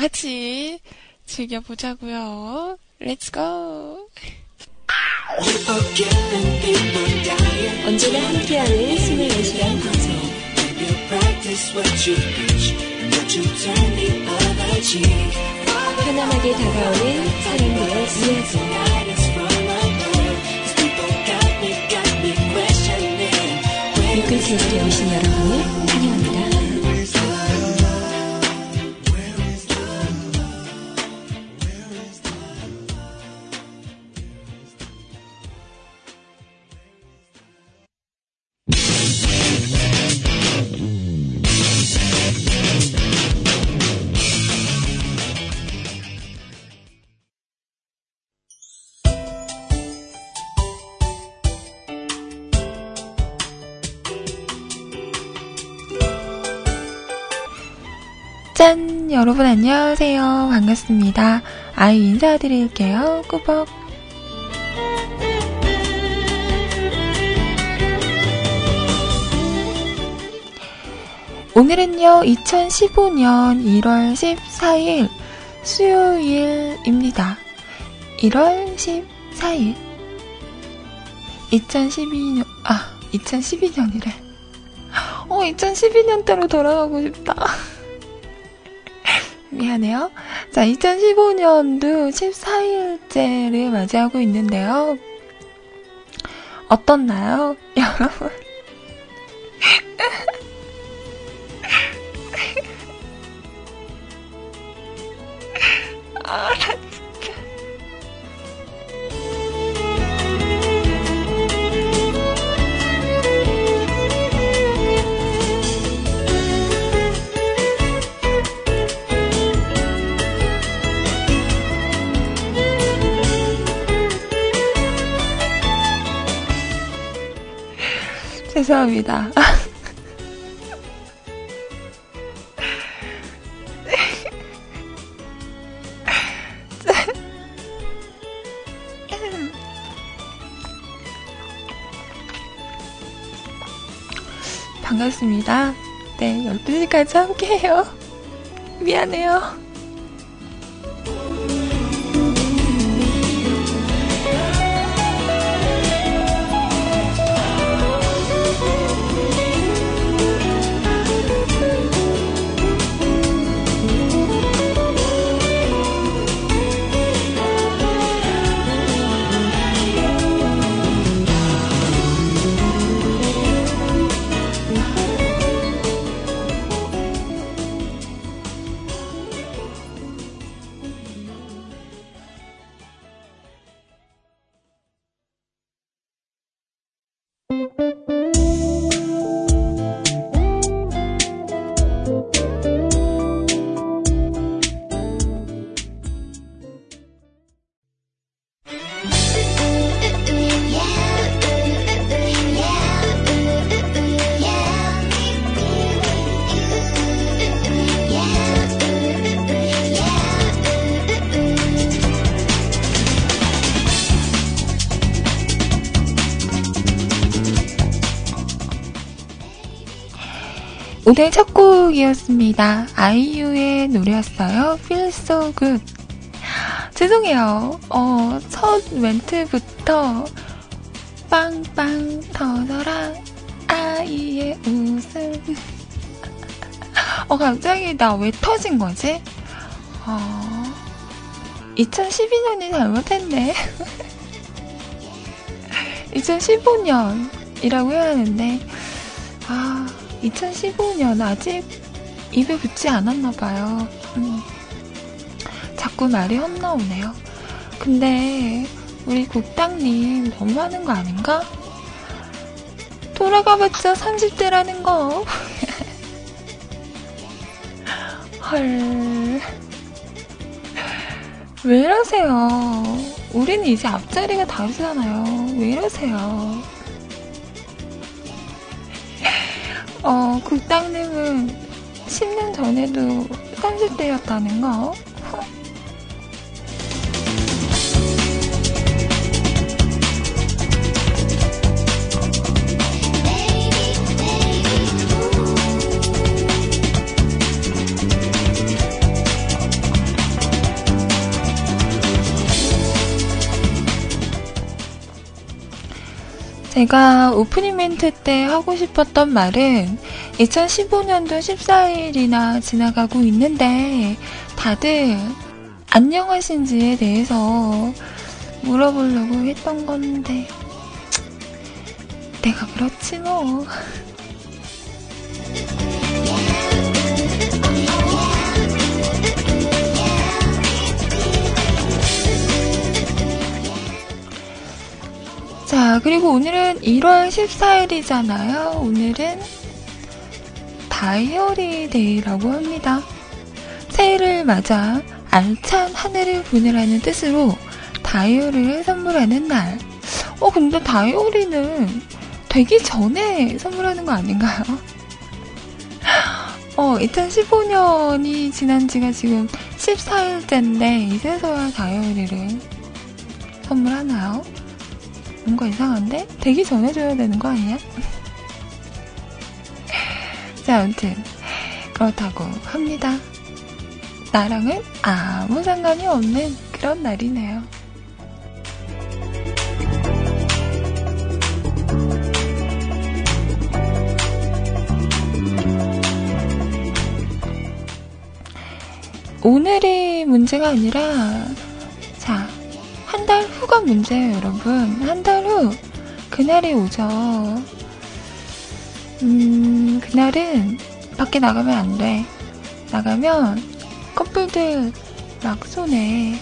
같이 즐겨보자고요. Let's go. 언제나 함께하는 24시간 방송 편안하게 다가오는 사람들의 이야기 뮤클 테이블에 오신 여러분을 환영합니다. 안녕하세요. 반갑습니다. 아이 인사드릴게요. 꾸벅. 오늘은요, 2015년 1월 14일 수요일입니다. 1월 14일. 2012년, 아, 2012년이래. 어, 2012년대로 돌아가고 싶다. 미안해요. 자, 2015년도 14일째를 맞이하고 있는데요. 어떻나요? 여러분. 아, 죄송합니다. 반갑습니다. 네, 12시까지 함께해요. 미안해요. 오늘 첫 곡이었습니다. 아이유의 노래였어요. Feel So Good. 죄송해요. 어, 첫 멘트부터 빵빵 터져라 아이의 웃음. 어, 갑자기 나 왜 터진 거지? 어, 2012년이 잘못했네. 2015년이라고 해야 하는데, 아, 2015년 아직 입에 붙지 않았나 봐요. 음, 자꾸 말이 헛나오네요. 근데 우리 국장님 너무 하는 거 아닌가? 돌아가봤자 30대라는 거. 헐. 왜 이러세요? 우리는 이제 앞자리가 다르잖아요. 왜 이러세요? 어, 국장님은 10년 전에도 30대였다는 거? 제가 오프닝 멘트 때 하고 싶었던 말은 2015년도 14일이나 지나가고 있는데 다들 안녕하신지에 대해서 물어보려고 했던 건데 내가 그렇지 뭐. 자, 그리고 오늘은 1월 14일이잖아요. 오늘은 다이어리 데이라고 합니다. 새해를 맞아 알찬 한 해를 보내라는 뜻으로 다이어리를 선물하는 날. 어, 근데 다이어리는 되기 전에 선물하는 거 아닌가요? 어, 2015년이 지난 지가 지금 14일째인데, 이제서야 다이어리를 선물하나요? 뭔가 이상한데? 되기 전에 줘야 되는 거 아니야? 자, 아무튼, 그렇다고 합니다. 나랑은 아무 상관이 없는 그런 날이네요. 오늘이 문제가 아니라, 달 후가 문제예요, 여러분. 한 달 후, 그날이 오죠. 음, 그날은 밖에 나가면 안 돼. 나가면 커플들 막 손에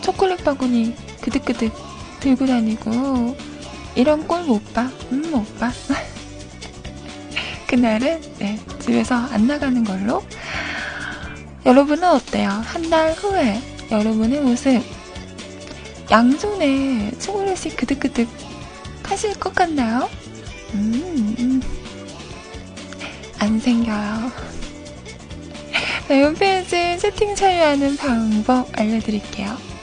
초콜릿 바구니 그득그득 들고 다니고 이런 꼴 못 봐. 음, 못 봐. 그날은 네, 집에서 안 나가는 걸로. 여러분은 어때요? 한 달 후에 여러분의 모습 양손에 초콜릿이 그득그득 하실 것 같나요? 음, 음. 안 생겨요. 네, 홈페이지 채팅 참여하는 방법 알려드릴게요.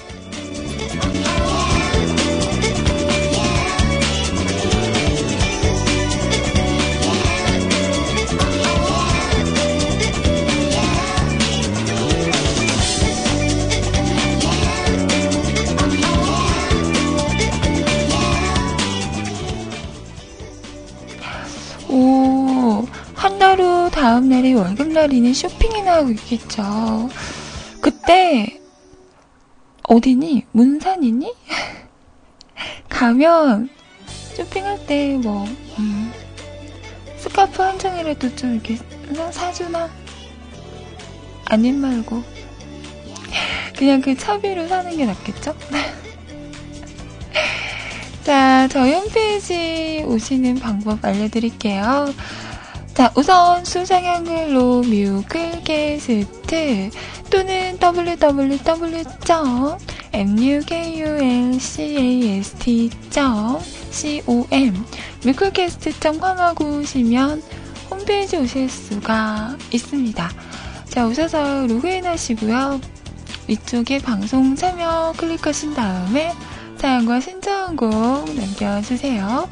한달후 다음 날이 월급날이니 쇼핑이나 하고 있겠죠. 그때, 어디니? 문산이니? 가면, 쇼핑할 때 뭐, 음, 스카프 한 장이라도 좀 이렇게 사- 사주나? 아님 말고. 그냥 그 차비로 사는 게 낫겠죠? 자, 저희 홈페이지 오시는 방법 알려드릴게요. 자, 우선 수상 한글로 뮤 클게스트 또는 www.mukulcast.com 뮤클게스트.com 하고 오시면 홈페이지 오실 수가 있습니다. 자, 오셔서 로그인 하시고요. 위쪽에 방송 참여 클릭하신 다음에 사연과 신청곡 남겨주세요.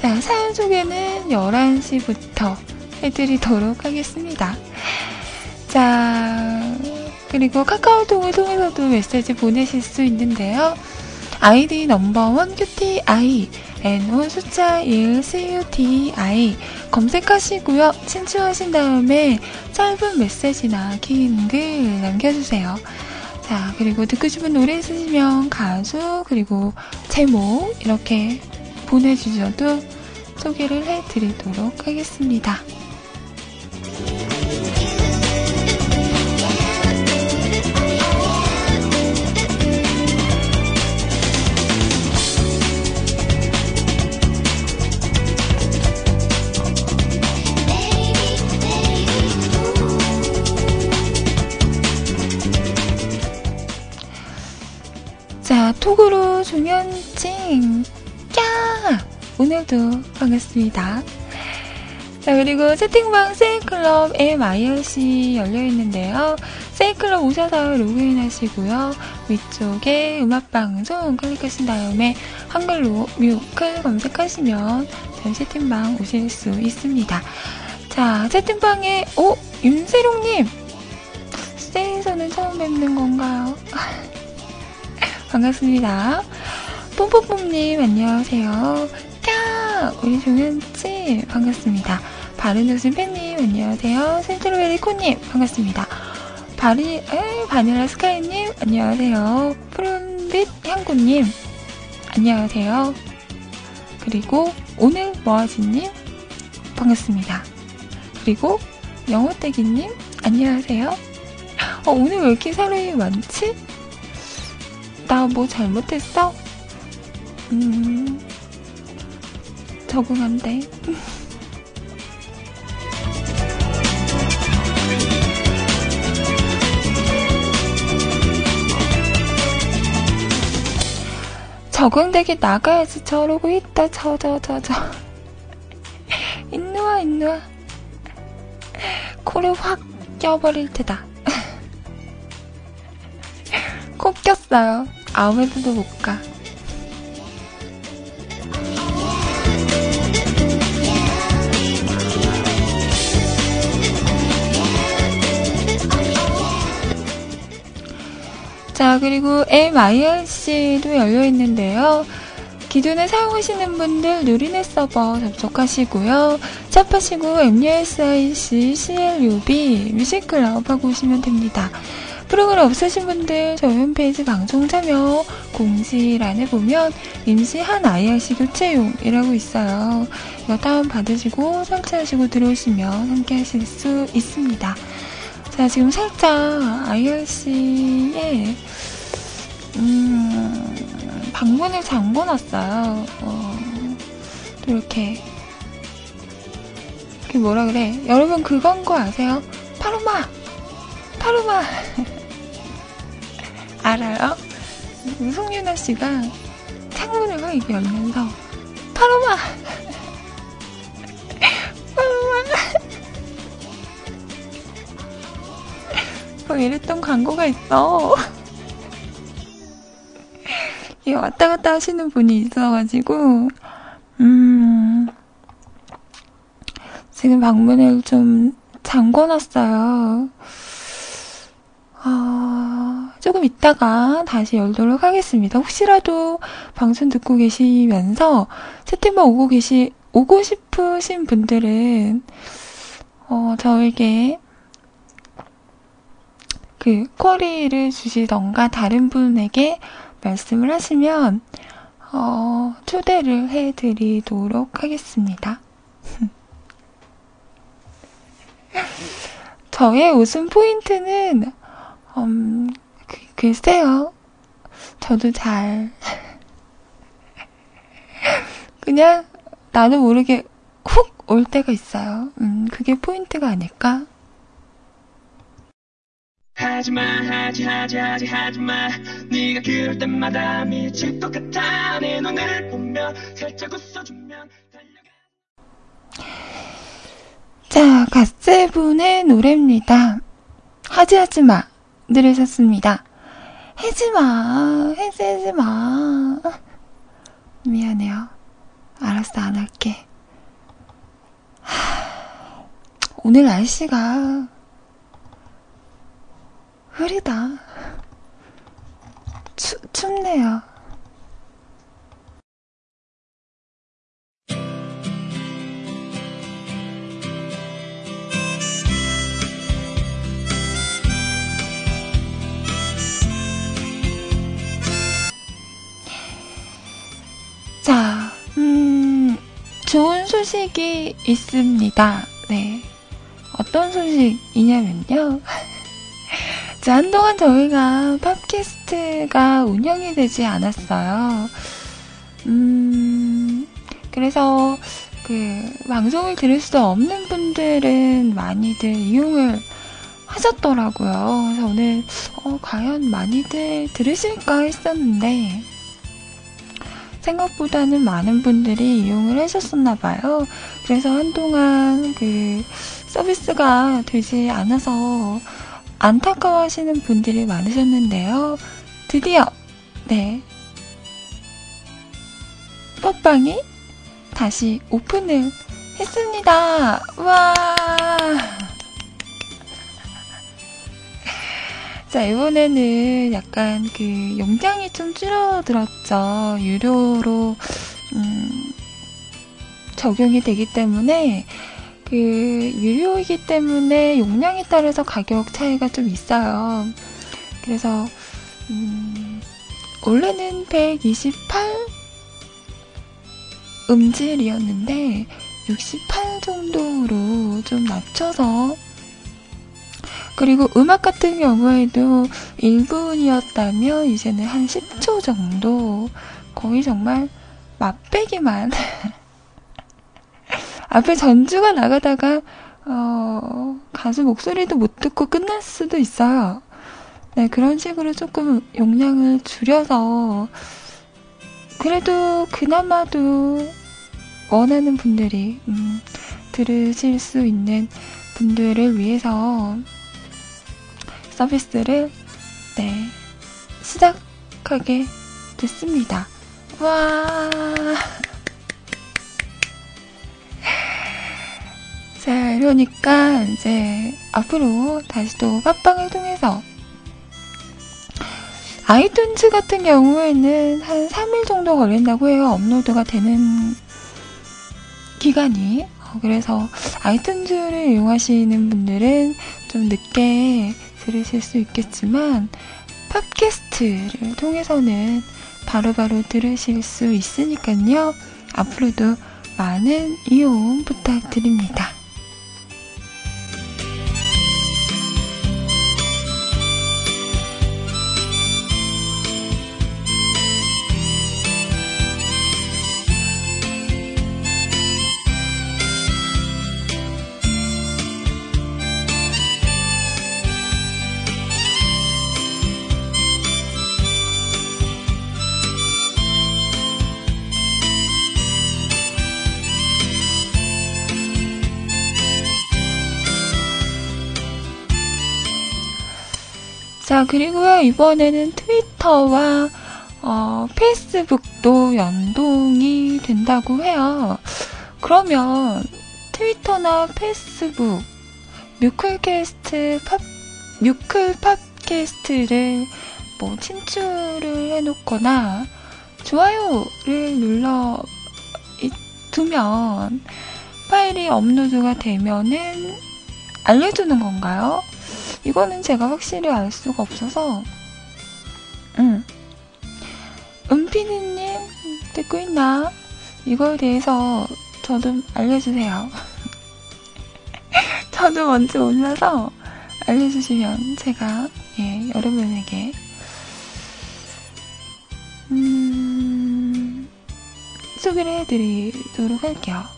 자, 사연 소개는 11시부터 해드리도록 하겠습니다. 자, 그리고 카카오톡을 통해서도 메시지 보내실 수 있는데요. 아이디 넘버원 QTI, NO 숫자 1 CUTI 검색하시고요. 신청하신 다음에 짧은 메시지나 긴 글 남겨주세요. 자, 그리고 듣고 싶은 노래 있으시면 가수, 그리고 제목, 이렇게 보내주셔도 소개를 해드리도록 하겠습니다. 자, 톡으로 종현찡, 야! 오늘도 반갑습니다. 자, 그리고 채팅방 세이클럽 MIRC 열려있는데요. 세이클럽 오셔서 로그인 하시고요. 위쪽에 음악방송 클릭하신 다음에 한글로 뮤클 검색하시면 저희 채팅방 오실 수 있습니다. 자, 채팅방에, 오! 윤세롱님! 세에서는 처음 뵙는 건가요? 반갑습니다. 뿜뿜뿜님, 안녕하세요. 야! 우리 종현씨, 반갑습니다. 바른 웃음 팬님, 안녕하세요. 센트로베리코님, 반갑습니다. 바리, 에, 바닐라 스카이님, 안녕하세요. 푸른빛 향구님, 안녕하세요. 그리고 오늘 뭐하지님, 반갑습니다. 그리고 영호떼기님, 안녕하세요. 어, 오늘 왜 이렇게 사람이 많지? 나 뭐 잘못했어? 음, 적응한대. 적응되게 나가야지. 저러고 있다. 저 저 저저. 인누아 인누아. 코를 확 껴버릴 테다. 코 꼈어요. 아무 데도 못가 자, 그리고 MIRC도 열려 있는데요. 기존에 사용하시는 분들 누리넷 서버 접속하시고요. 샵하시고 MUSIC CLUB 뮤직클럽 하고 오시면 됩니다. 프로그램 없으신 분들 저희 홈페이지 방송 참여 공지란에 보면 임시한 IRC 교체용이라고 있어요. 이거 다운받으시고 설치하시고 들어오시면 함께 하실 수 있습니다. 자, 지금 살짝 IRC에, 음, 방문을 잠궈놨어요. 어, 또 이렇게, 그 뭐라 그래. 여러분 그건 거 아세요? 파로마! 파로마! 알아요? 송윤아 씨가 창문을 막 이렇게 열면서, 파로마! 뭐 이랬던 광고가 있어. 이 왔다 갔다 하시는 분이 있어가지고, 음, 지금 방문을 좀 잠궈놨어요. 어, 조금 있다가 다시 열도록 하겠습니다. 혹시라도 방송 듣고 계시면서 채팅방 오고 계시, 오고 싶으신 분들은, 어, 저에게 그 쿼리를 주시던가 다른 분에게 말씀을 하시면 어, 초대를 해드리도록 하겠습니다. 저의 웃음 포인트는 음, 그, 글쎄요. 저도 잘 그냥 나도 모르게 훅 올 때가 있어요. 음, 그게 포인트가 아닐까? 하지마 하지 하지 하지 하지마. 네가 그럴 때마다 미칠 것 같아. 내 눈을 보며 살짝 웃어주면 자 갓세븐의 노래입니다. 하지 하지마. 들으셨습니다. 해지마. 해지 해지마. 미안해요. 알았어 안 할게. 하, 오늘 날씨가 흐리다. 추, 춥네요. 자, 음, 좋은 소식이 있습니다. 네. 어떤 소식이냐면요. 자, 한동안 저희가 팟캐스트가 운영이 되지 않았어요. 음, 그래서 그 방송을 들을 수 없는 분들은 많이들 이용을 하셨더라고요. 그래서 오늘 어, 과연 많이들 들으실까 했었는데 생각보다는 많은 분들이 이용을 하셨었나 봐요. 그래서 한동안 그 서비스가 되지 않아서 안타까워하시는 분들이 많으셨는데요. 드디어, 네. 팟빵이 다시 오픈을 했습니다. 와! 자, 이번에는 약간 그 용량이 좀 줄어들었죠. 유료로, 음, 적용이 되기 때문에, 그, 유료이기 때문에 용량에 따라서 가격 차이가 좀 있어요. 그래서, 음, 원래는 128 음질이었는데, 68 정도로 좀 낮춰서 그리고 음악 같은 경우에도 1분이었다면 이제는 한 10초 정도 거의 정말 맛배기만 앞에 전주가 나가다가 어, 가수 목소리도 못 듣고 끝날 수도 있어요. 네, 그런 식으로 조금 용량을 줄여서 그래도 그나마도 원하는 분들이 음, 들으실 수 있는 분들을 위해서 서비스를 네 시작하게 됐습니다. 와. 자, 이러니까 이제 앞으로 다시 또 팟빵을 통해서 아이튠즈 같은 경우에는 한 3일 정도 걸린다고 해요. 업로드가 되는 기간이. 어, 그래서 아이튠즈를 이용하시는 분들은 좀 늦게 들으실 수 있겠지만 팟캐스트를 통해서는 바로바로 바로 들으실 수 있으니까요. 앞으로도 많은 이용 부탁드립니다. 자, 그리고요, 이번에는 트위터와, 어, 페이스북도 연동이 된다고 해요. 그러면, 트위터나 페이스북, 뮤클캐스트, 팝, 뮤클 팝캐스트를 뭐, 친추를 해놓거나, 좋아요를 눌러 두면, 파일이 업로드가 되면은, 알려주는 건가요? 이거는 제가 확실히 알 수가 없어서, 응. 은피디님, 듣고 있나? 이거에 대해서 저도 알려주세요. 저도 뭔지 몰라서 알려주시면 제가, 예, 여러분에게, 음, 소개를 해드리도록 할게요.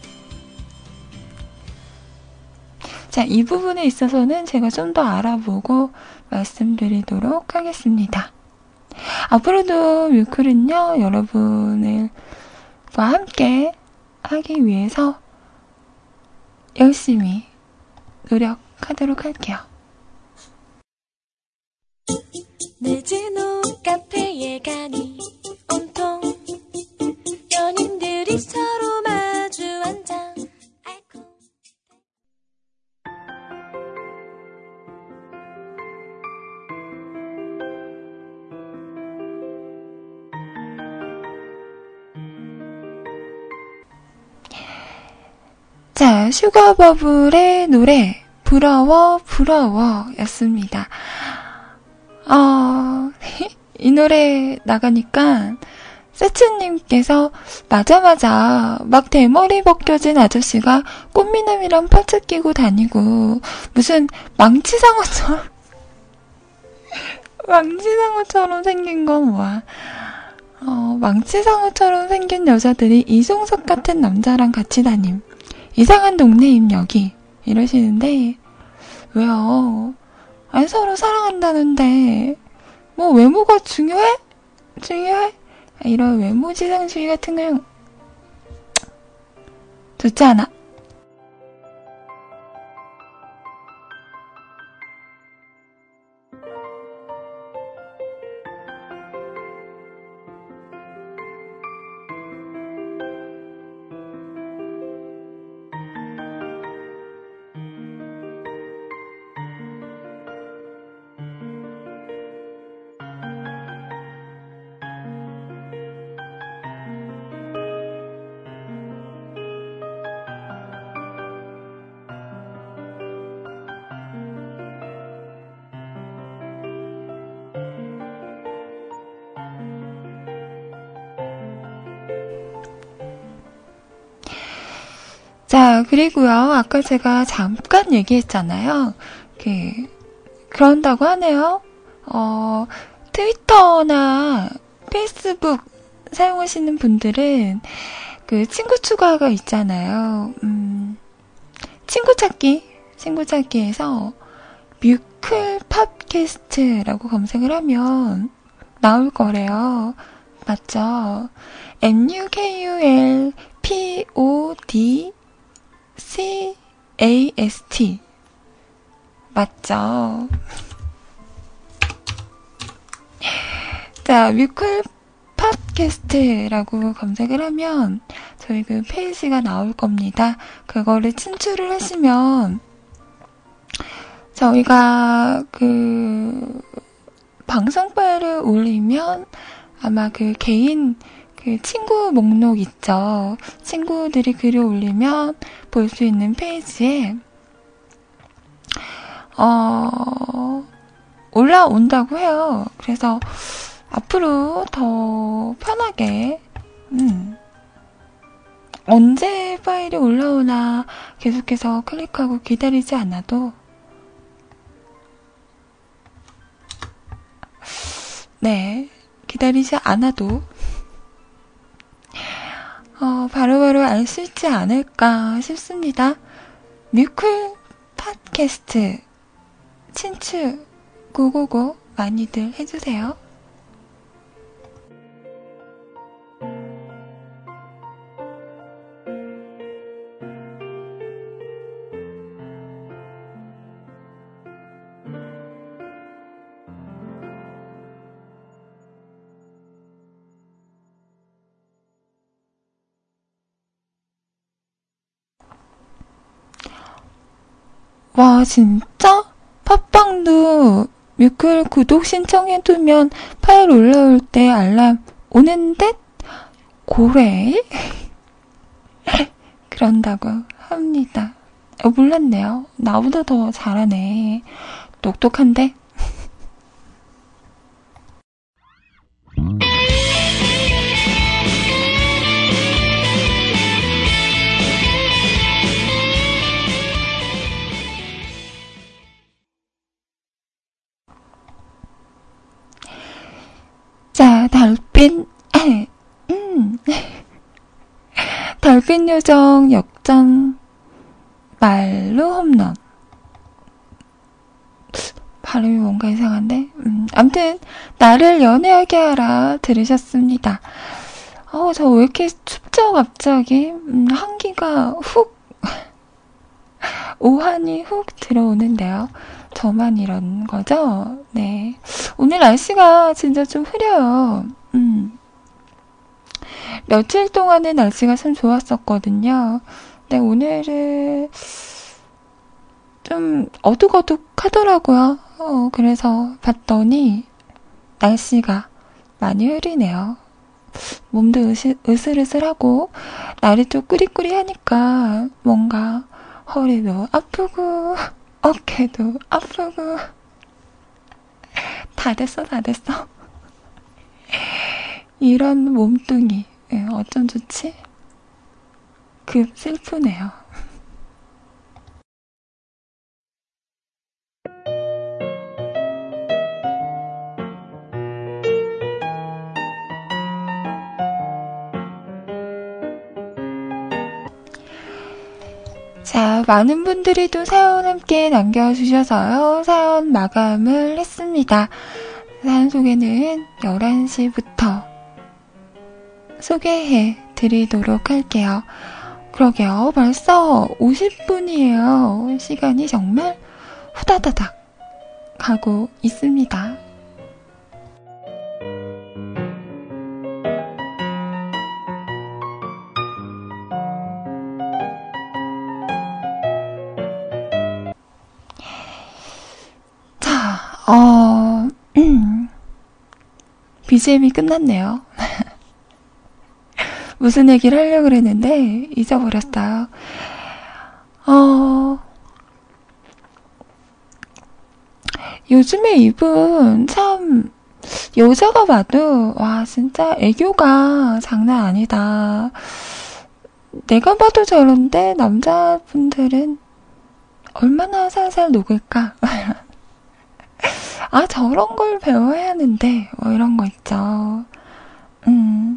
자, 이 부분에 있어서는 제가 좀 더 알아보고 말씀드리도록 하겠습니다. 앞으로도 뮤클은요, 여러분과 함께 하기 위해서 열심히 노력하도록 할게요. 늦은 카페에 가니 온통 연인들이 서 자, 슈가버블의 노래, 부러워, 부러워 였습니다. 어, 이 노래 나가니까, 세츠님께서, 맞아, 맞아. 막 대머리 벗겨진 아저씨가 꽃미남이랑 팔찌 끼고 다니고, 무슨 망치상어처럼, 망치상어처럼 생긴 건 뭐야. 어, 망치상어처럼 생긴 여자들이 이종석 같은 남자랑 같이 다님. 이상한 동네임 여기 이러시는데 왜요? 아니 서로 사랑한다는데 뭐 외모가 중요해? 중요해? 이런 외모지상주의 같은 거 좋지 않아? 자, 그리고요. 아까 제가 잠깐 얘기했잖아요. 그, 그런다고 하네요. 어, 트위터나 페이스북 사용하시는 분들은 그 친구 추가가 있잖아요. 음, 친구 찾기, 친구 찾기에서 뮤클 팟캐스트라고 검색을 하면 나올 거래요. 맞죠? M-U-K-U-L P-O-D C-A-S-T. 맞죠? 자, 뮤클 팟캐스트라고 검색을 하면 저희 그 페이지가 나올 겁니다. 그거를 친출을 하시면 저희가 그 방송 파일을 올리면 아마 그 개인 그 친구 목록 있죠. 친구들이 글을 올리면 볼 수 있는 페이지에 어 올라온다고 해요. 그래서 앞으로 더 편하게 음, 언제 파일이 올라오나 계속해서 클릭하고 기다리지 않아도 네 기다리지 않아도 어, 바로바로 알 수 있지 않을까 싶습니다. 뮤클 팟캐스트 친추 고고고 많이들 해주세요. 와, 진짜? 팟빵도 뮤클 구독 신청해두면 파일 올라올 때 알람 오는 듯? 고래? 그런다고 합니다. 어, 몰랐네요. 나보다 더 잘하네. 똑똑한데? 요정 역전 말로 홈런. 발음이 뭔가 이상한데? 음, 암튼, 나를 연애하게 하라 들으셨습니다. 어, 저 왜 이렇게 춥죠, 갑자기? 음, 한기가 훅, 오한이 훅 들어오는데요. 저만 이런 거죠? 네. 오늘 날씨가 진짜 좀 흐려요. 음. 며칠 동안은 날씨가 참 좋았었거든요. 근데 오늘은 좀 어둑어둑 하더라고요. 어, 그래서 봤더니 날씨가 많이 흐리네요. 몸도 으시, 으슬으슬하고 날이 좀 꾸리꾸리하니까 뭔가 허리도 아프고 어깨도 아프고 다 됐어 다 됐어 이런 몸뚱이 예, 어쩜 좋지? 급 슬프네요. 자, 많은 분들이 또 사연 함께 남겨주셔서요. 사연 마감을 했습니다. 사연 소개는 11시부터 소개해 드리도록 할게요. 그러게요. 벌써 50분이에요. 시간이 정말 후다다닥 가고 있습니다. 어, 음. BGM이 끝났네요. 무슨 얘기를 하려고 그랬는데, 잊어버렸어요. 어, 요즘에 이분 참, 여자가 봐도, 와, 진짜 애교가 장난 아니다. 내가 봐도 저런데 남자분들은 얼마나 살살 녹을까? 아, 저런 걸 배워야 하는데, 뭐 이런 거 있죠. 음,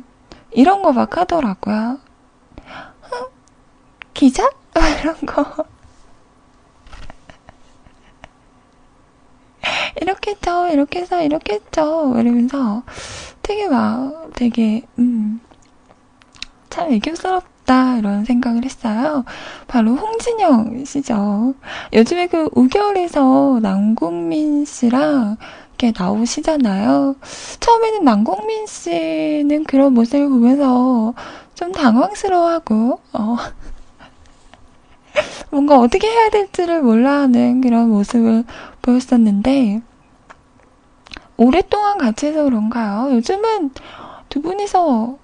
이런 거 막 하더라고요. 기자? 이런 거. 이렇게 했죠, 이렇게 해서, 이렇게 했죠. 이러면서 되게 막, 되게, 음, 참 애교스럽다, 이런 생각을 했어요. 바로 홍진영 씨죠. 요즘에 그 우결에서 남궁민 씨랑 이렇게 나오시잖아요. 처음에는 남궁민 씨는 그런 모습을 보면서 좀 당황스러워하고, 어, 뭔가 어떻게 해야 될지를 몰라 하는 그런 모습을 보였었는데, 오랫동안 같이 해서 그런가요? 요즘은 두 분이서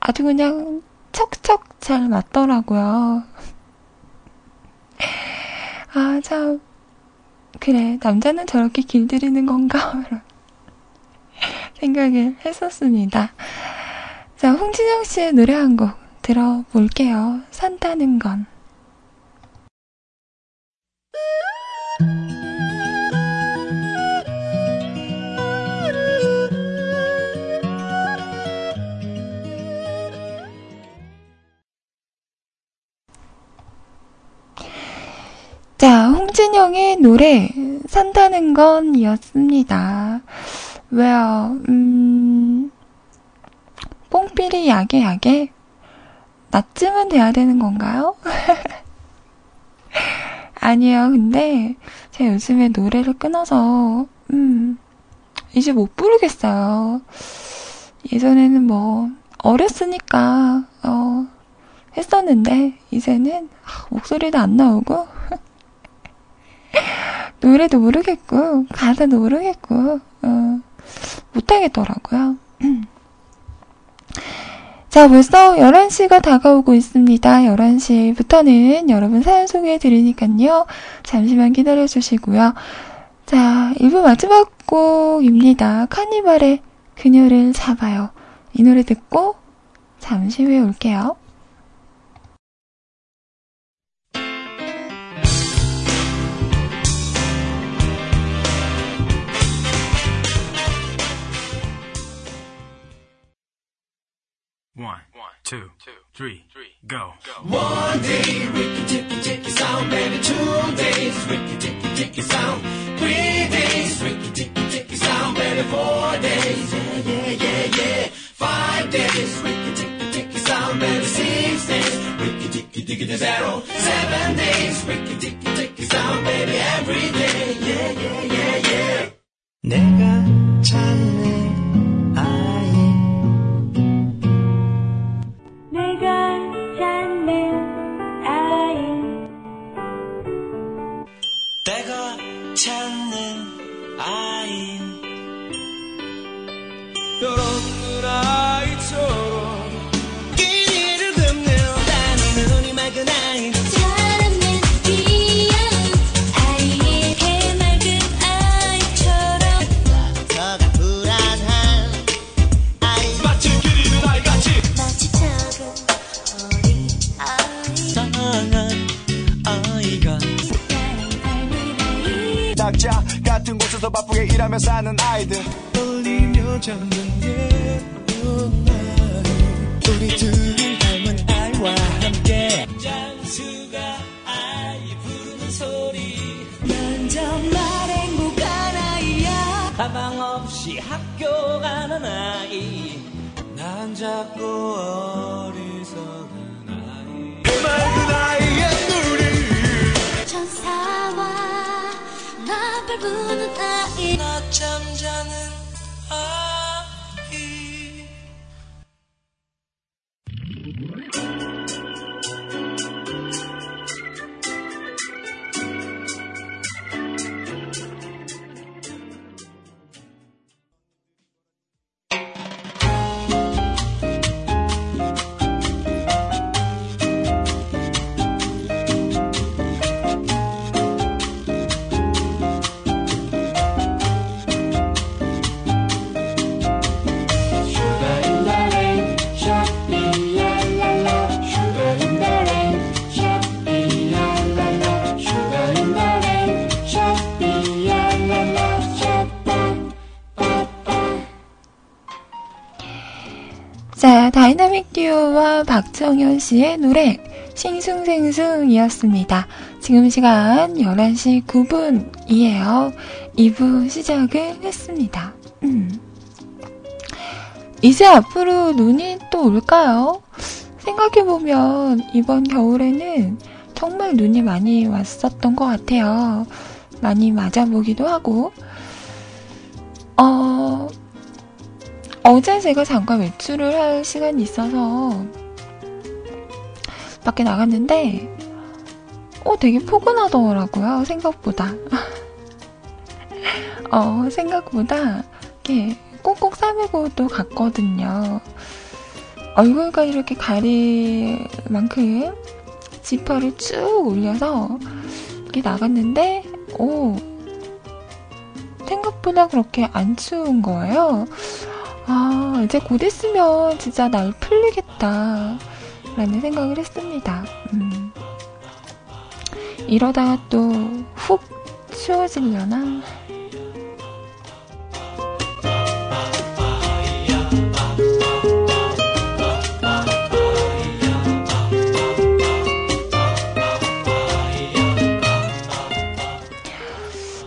아주 그냥 척척 잘 맞더라고요. 아, 참. 그래, 남자는 저렇게 길들이는 건가? 생각을 했었습니다. 자, 홍진영 씨의 노래 한 곡 들어볼게요. 산다는 건. 자, 홍진영의 노래, 산다는 건 이었습니다. 왜요? 음, 뽕삐리 야게 야게? 낮쯤은 돼야 되는 건가요? 아니에요. 근데 제가 요즘에 노래를 끊어서, 음, 이제 못 부르겠어요. 예전에는 뭐, 어렸으니까, 어, 했었는데, 이제는 목소리도 안 나오고, 노래도 모르겠고, 가사도 모르겠고, 어, 못하겠더라고요. 자, 벌써 11시가 다가오고 있습니다. 11시부터는 여러분 사연 소개해 드리니까요. 잠시만 기다려 주시고요. 자, 1부 마지막 곡입니다. 카니발의 그녀를 잡아요. 이 노래 듣고 잠시 후에 올게요. One, two, three, go. One day, Ricky Ticky Ticky Sound, baby. Two days, Ricky Ticky Ticky Sound. Three days, Ricky Ticky Ticky Sound, baby. Four days, yeah, yeah, yeah, yeah. Five days, Ricky Ticky Ticky Sound, baby. Six days, Ricky Ticky Ticky to zero. Seven days, Ricky Ticky Ticky Sound, baby. Every day, yeah, yeah, yeah, yeah. 내가 찾 곳에서 바쁘게 일하며 사는 아이들. 떨리며 잠든 예쁜 아이. 우리 둘을 닮은 아이와 함께. 장수가 아이 부르는 소리. 난 정말 행복한 아이야. 가방 없이 학교 가는 아이. 난 자꾸 어리석은 아이 씨의 노래 싱숭생숭이었습니다. 지금 시간 11시 9분이에요. 2부 시작을 했습니다. 음. 이제 앞으로 눈이 또 올까요? 생각해보면 이번 겨울에는 정말 눈이 많이 왔었던 것 같아요. 많이 맞아보기도 하고, 어, 어제 제가 잠깐 외출을 할 시간이 있어서 밖에 나갔는데, 어, 되게 포근하더라고요, 생각보다. 어, 생각보다, 이렇게 꽁꽁 싸매고 또 갔거든요. 얼굴과 이렇게 가릴 만큼 지퍼를 쭉 올려서 이렇게 나갔는데, 오, 생각보다 그렇게 안 추운 거예요. 아, 이제 곧 있으면 진짜 날 풀리겠다. 라는 생각을 했습니다. 음. 이러다가 또 훅 추워지려나?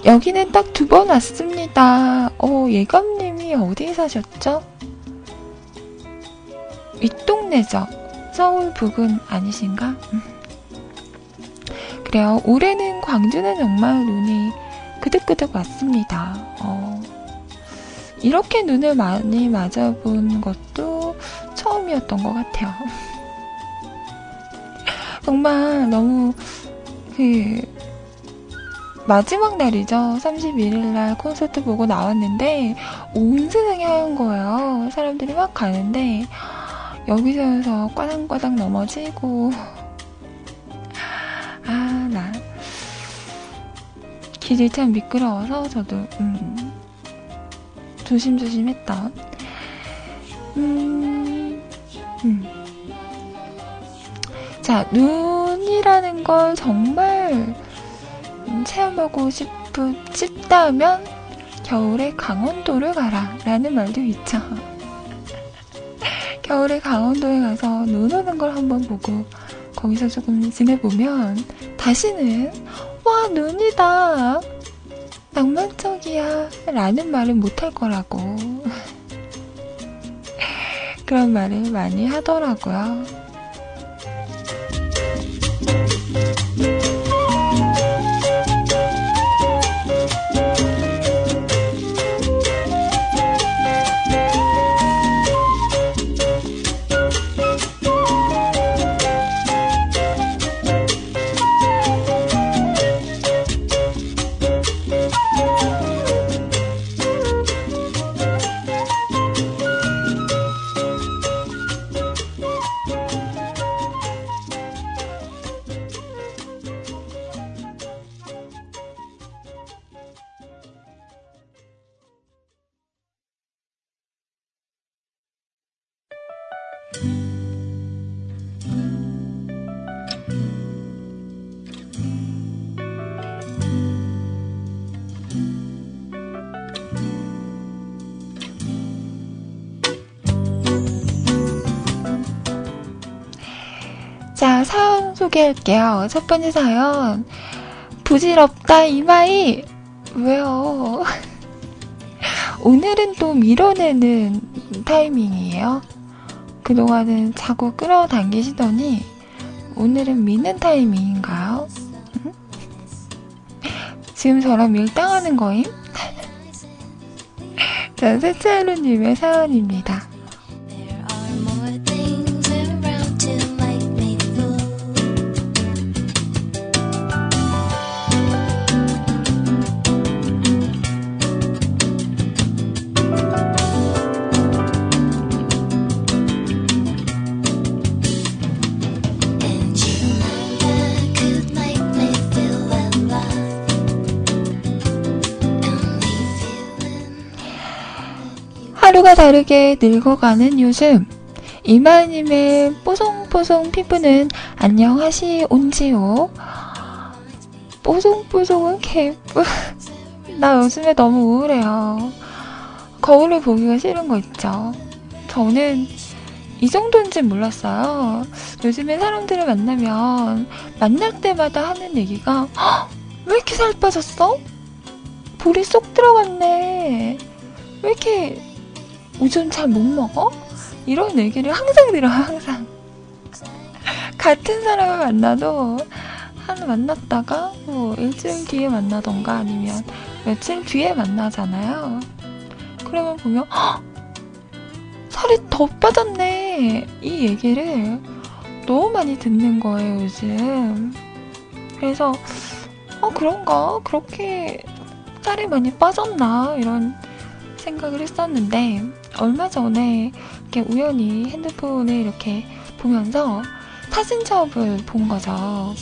여기는 딱 두 번 왔습니다. 어, 예감님이 어디에 사셨죠? 윗동네죠. 서울 북은 아니신가? 음. 그래요. 올해는 광주는 정말 눈이 그득그득 왔습니다. 어, 이렇게 눈을 많이 맞아본 것도 처음이었던 것 같아요. 정말 너무 그 마지막 날이죠. 31일 날 콘서트 보고 나왔는데 온 세상이 하얀 거예요. 사람들이 막 가는데 여기서여서 꽈당꽈당 넘어지고 아, 나 길이 참 미끄러워서 저도 음, 조심조심 했던 음, 음. 자, 눈이라는 걸 정말 음, 체험하고 싶으, 싶다면 겨울에 강원도를 가라 라는 말도 있죠. 겨울에 강원도에 가서 눈 오는 걸 한번 보고 거기서 조금 지내보면 다시는 와 눈이다. 낭만적이야. 라는 말을 못할 거라고. 그런 말을 많이 하더라고요. 소개할게요. 첫 번째 사연. 부질없다, 이마이! 왜요? 오늘은 또 밀어내는 타이밍이에요. 그동안은 자꾸 끌어당기시더니, 오늘은 미는 타이밍인가요? 응? 지금 저랑 밀당하는 거임? 자, 세차루님의 사연입니다. 하루가 다르게 늙어가는 요즘 이마님의 뽀송뽀송 피부는 안녕하시온지요? 뽀송뽀송은 개뿔 나 요즘에 너무 우울해요 거울을 보기가 싫은 거 있죠 저는 이 정도인지 몰랐어요. 요즘에 사람들을 만나면 만날 때마다 하는 얘기가 "헉, 왜 이렇게 살 빠졌어? 볼이 쏙 들어갔네. 왜 이렇게 오줌 잘못 먹어? 이런 얘기를 항상 들어요, 항상. 같은 사람을 만나도 한 만났다가 뭐 일주일 뒤에 만나던가 아니면 며칠 뒤에 만나잖아요. 그러면 보면 "헉, 살이 더 빠졌네 이 얘기를 너무 많이 듣는 거예요 요즘. 그래서 어 그런가 그렇게 살이 많이 빠졌나 이런 생각을 했었는데 얼마 전에 이렇게 우연히 핸드폰을 이렇게 보면서 사진첩을 본 거죠.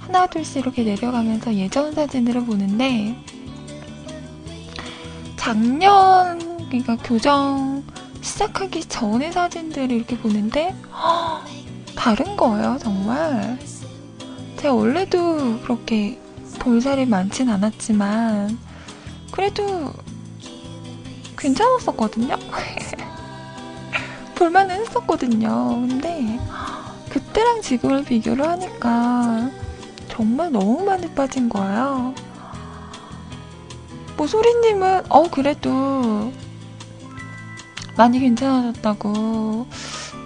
하나 둘씩 이렇게 내려가면서 예전 사진들을 보는데 작년 그러니까 교정 시작하기 전의 사진들을 이렇게 보는데 헉, 다른 거예요 정말. 제가 원래도 그렇게 볼살이 많진 않았지만 그래도 괜찮았었거든요. 볼만은 했었거든요. 근데 그때랑 지금을 비교를 하니까 정말 너무 많이 빠진 거예요. 뭐 소리님은 어 그래도 많이 괜찮아졌다고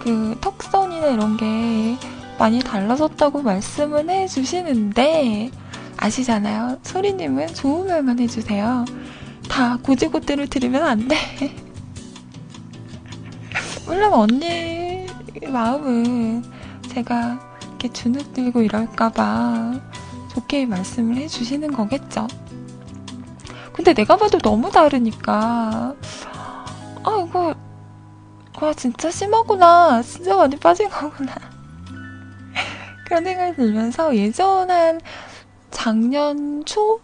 그 턱선이나 이런 게 많이 달라졌다고 말씀은 해주시는데 아시잖아요. 소리님은 좋은 말만 해주세요. 다 고지고대로 들으면 안 돼. 물론 언니 마음은 제가 이렇게 주눅 들고 이럴까봐 좋게 말씀을 해주시는 거겠죠. 근데 내가 봐도 너무 다르니까 아 이거 와 진짜 심하구나 진짜 많이 빠진 거구나 그런 생각이 들면서 예전 한 작년 초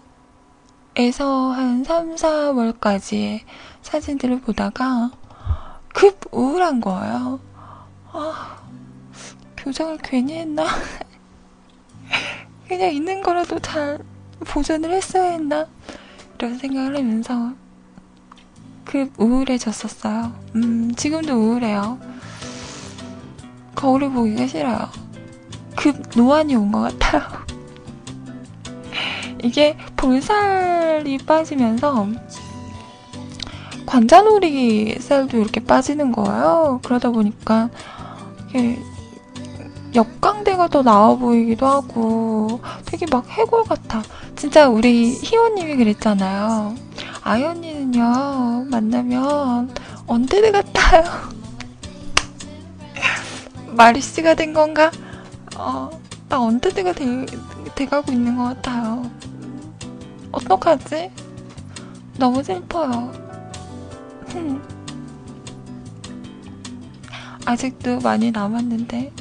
에서 한 3, 4월까지의 사진들을 보다가 급 우울한 거예요. 아, 교정을 괜히 했나? 그냥 있는 거라도 잘 보존을 했어야 했나? 이런 생각을 하면서 급 우울해졌었어요. 음, 지금도 우울해요. 거울을 보기가 싫어요. 급 노안이 온 것 같아요. 이게 볼살이 빠지면서 관자놀이 살도 이렇게 빠지는 거예요. 그러다 보니까 이게 역광대가 더 나와 보이기도 하고 되게 막 해골 같아. 진짜 우리 희원님이 그랬잖아요. 아연이는요 만나면 undead 같아요. 말이 씨가 된 건가? 어, 나 undead가 돼, 돼가고 있는 것 같아요. 어떡하지? 너무 슬퍼요. 흠. 아직도 많이 남았는데.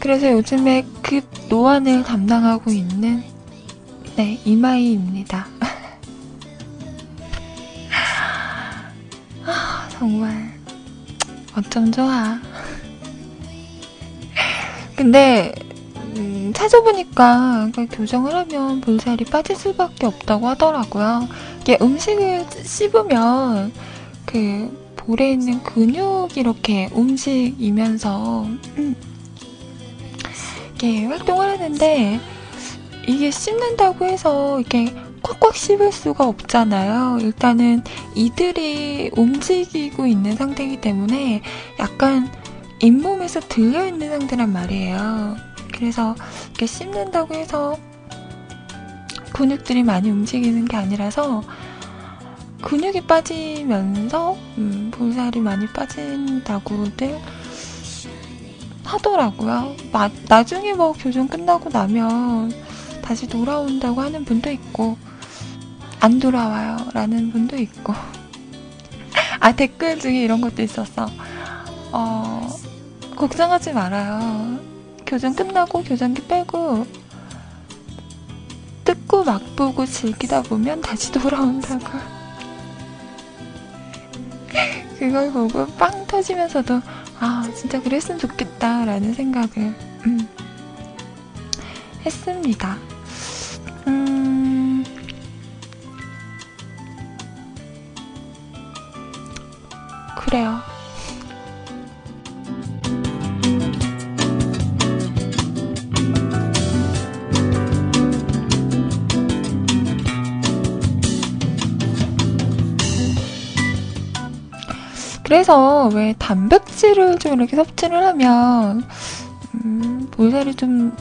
그래서 요즘에 급 노안을 담당하고 있는 네 이마이입니다. 아, 정말 어쩜 좋아. 근데 음, 찾아보니까 그 교정을 하면 볼살이 빠질 수밖에 없다고 하더라고요. 이게 음식을 씹으면 그 볼에 있는 근육이 이렇게 움직이면서 음, 이렇게 활동을 하는데 이게 씹는다고 해서 이렇게 꽉꽉 씹을 수가 없잖아요. 일단은 이들이 움직이고 있는 상태이기 때문에 약간 잇몸에서 들려있는 상태란 말이에요. 그래서 이렇게 씹는다고 해서 근육들이 많이 움직이는 게 아니라서 근육이 빠지면서 음, 볼살이 많이 빠진다고들 하더라고요. 마- 나중에 뭐 교정 끝나고 나면 다시 돌아온다고 하는 분도 있고 안 돌아와요 라는 분도 있고 아 댓글 중에 이런 것도 있었어. 어 걱정하지 말아요. 교정 끝나고 교정기 빼고 뜯고 맛보고 즐기다 보면 다시 돌아온다고. 그걸 보고 빵 터지면서도 아 진짜 그랬으면 좋겠다라는 생각을 음, 했습니다. 음, 그래요. 그래서 왜 단백질을 좀 이렇게 섭취를 하면 음, 볼살이 좀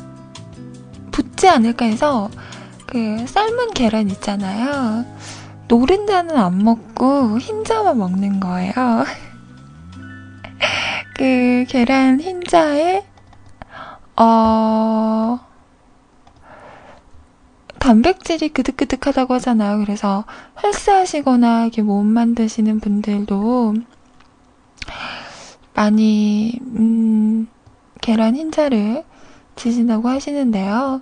붙지 않을까 해서 그 삶은 계란 있잖아요. 노른자는 안 먹고 흰자만 먹는 거예요. 그 계란 흰자에 어 단백질이 그득그득하다고 하잖아요. 그래서 헬스하시거나 이렇게 몸 만드시는 분들도 많이 음, 계란 흰자를 드신다고 하시는데요.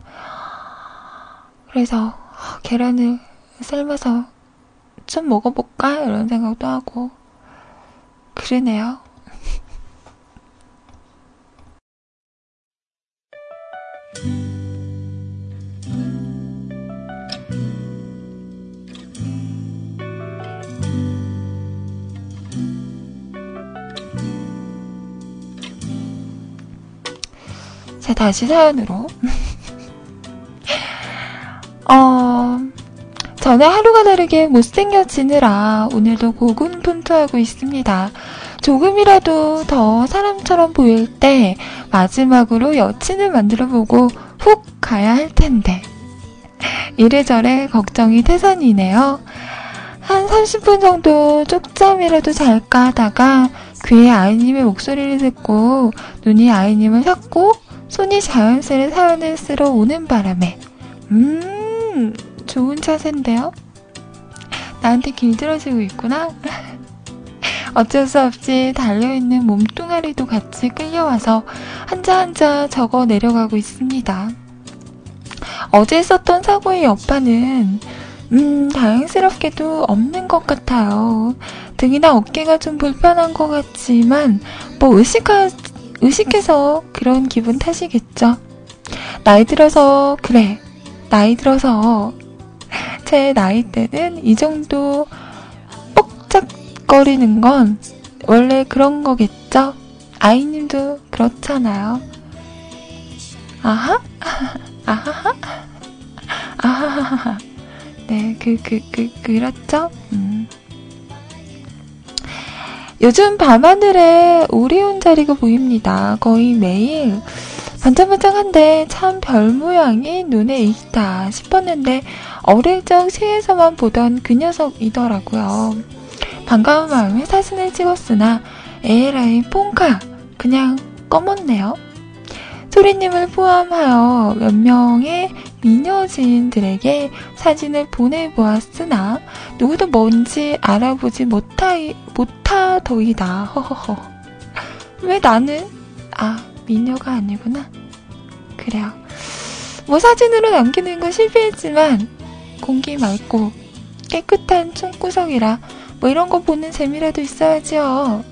그래서 아, 계란을 삶아서 좀 먹어볼까 이런 생각도 하고 그러네요. 자, 다시 사연으로. 어, 전에 하루가 다르게 못생겨지느라 오늘도 고군분투하고 있습니다. 조금이라도 더 사람처럼 보일 때 마지막으로 여친을 만들어 보고 훅 가야 할 텐데. 이래저래 걱정이 태산이네요. 한 30분 정도 쪽잠이라도 잘까 하다가 귀에 아이님의 목소리를 듣고 눈이 아이님을 샀고 손이 자연스레 사연을 쓰러 오는 바람에 음 좋은 자세인데요? 나한테 길들어지고 있구나? 어쩔 수 없이 달려있는 몸뚱아리도 같이 끌려와서 한자 한자 적어 내려가고 있습니다. 어제 썼던 사고의 여파는 음, 다행스럽게도 없는 것 같아요. 등이나 어깨가 좀 불편한 것 같지만, 뭐 의식하, 의식해서 그런 기분 탓이겠죠. 나이 들어서, 그래. 나이 들어서, 제 나이 때는 이 정도 뻑짝거리는 건 원래 그런 거겠죠? 아이님도 그렇잖아요. 아하? 아하하? 아하하하. 네, 그, 그, 그, 그렇죠? 음. 요즘 밤하늘에 오리온 자리가 보입니다. 거의 매일 반짝반짝한데 참 별 모양이 눈에 익다 싶었는데 어릴 적 시에서만 보던 그 녀석이더라고요. 반가운 마음에 사진을 찍었으나 에라이 뽕카 그냥 검었네요. 소리님을 포함하여 몇 명의 미녀 지인들에게 사진을 보내보았으나 누구도 뭔지 알아보지 못하, 못하더이다. 허허허. 왜 나는? 아, 미녀가 아니구나. 그래요. 뭐 사진으로 남기는 건 실패했지만 공기 맑고 깨끗한 총구석이라 뭐 이런 거 보는 재미라도 있어야지요.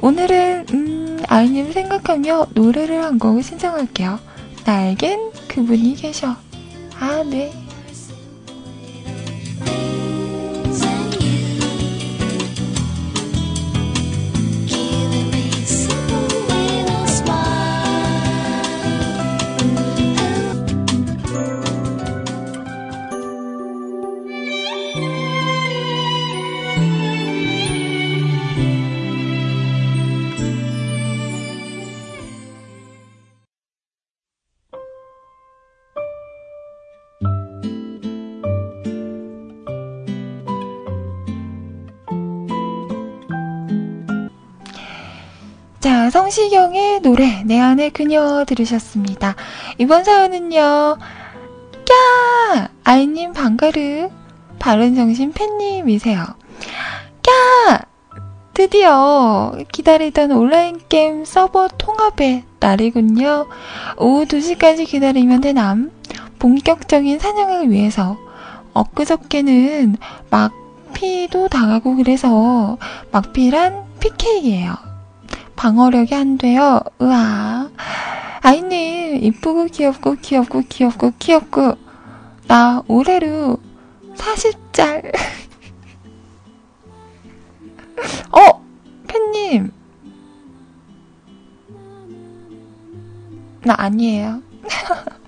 오늘은 음, 아이님 생각하며 노래를 한 곡을 신청할게요. 나에겐 그분이 계셔. 아, 네. 성시경의 노래, 내 안의 그녀 들으셨습니다. 이번 사연은요, 까! 아이님 방가르, 바른정신 팬님이세요. 까! 드디어 기다리던 온라인 게임 서버 통합의 날이군요. 오후 2시까지 기다리면 되남. 본격적인 사냥을 위해서 엊그저께는 막 막피도 당하고 그래서 막피란 PK예요. 방어력이 안 돼요. 으아. 아이님, 이쁘고 귀엽고 귀엽고 귀엽고 귀엽고 나 올해로 40짤. 어, 팬님. 나 아니에요.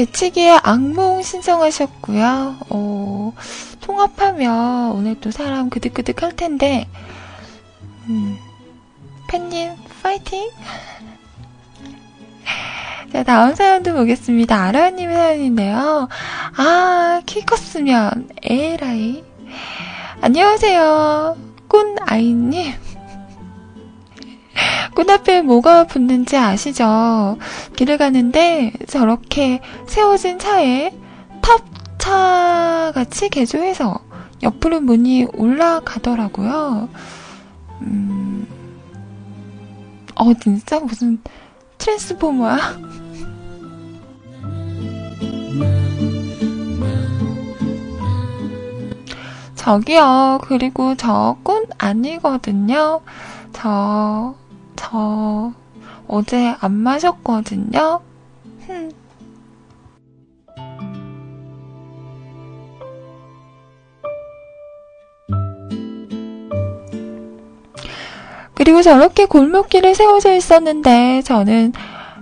배치기의 악몽 신청하셨고요. 어, 통합하면 오늘 또 사람 그득그득 할 텐데, 음, 팬님, 파이팅! 자, 다음 사연도 보겠습니다. 아라님 사연인데요. 아, 키 컸으면, 에라이. 안녕하세요. 꾼아이님. 꾼 앞에 뭐가 붙는지 아시죠? 길을 가는데 저렇게 세워진 차에 탑차 같이 개조해서 옆으로 문이 올라가더라고요. 음, 어, 진짜 무슨 트랜스포머야? 저기요, 그리고 저꾼 아니거든요. 저, 저, 어제 안 마셨거든요. 흠. 그리고 저렇게 골목길에 세워져 있었는데 저는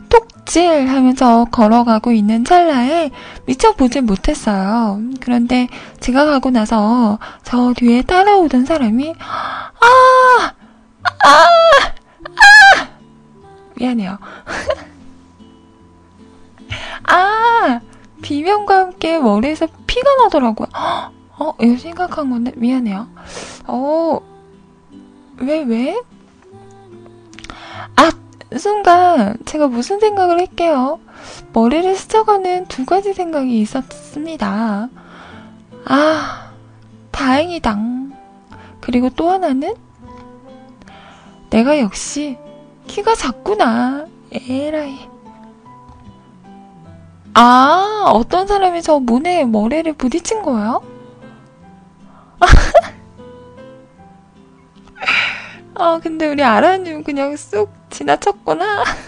톡질 하면서 걸어가고 있는 찰나에 미처 보질 못했어요. 그런데 제가 가고 나서 저 뒤에 따라오던 사람이 아! 아! 아! 미안해요. 아! 비명과 함께 머리에서 피가 나더라고요. 어, 이거 심각한 건데 미안해요. 어, 왜 왜? 아, 순간 제가 무슨 생각을 할게요. 머리를 스쳐가는 두 가지 생각이 있었습니다. 아, 다행이다. 그리고 또 하나는 내가 역시 키가 작구나. 에라이. 아, 어떤 사람이 저 문에 머리를 부딪힌 거예요? 아, 근데 우리 아라님 그냥 쑥 지나쳤구나.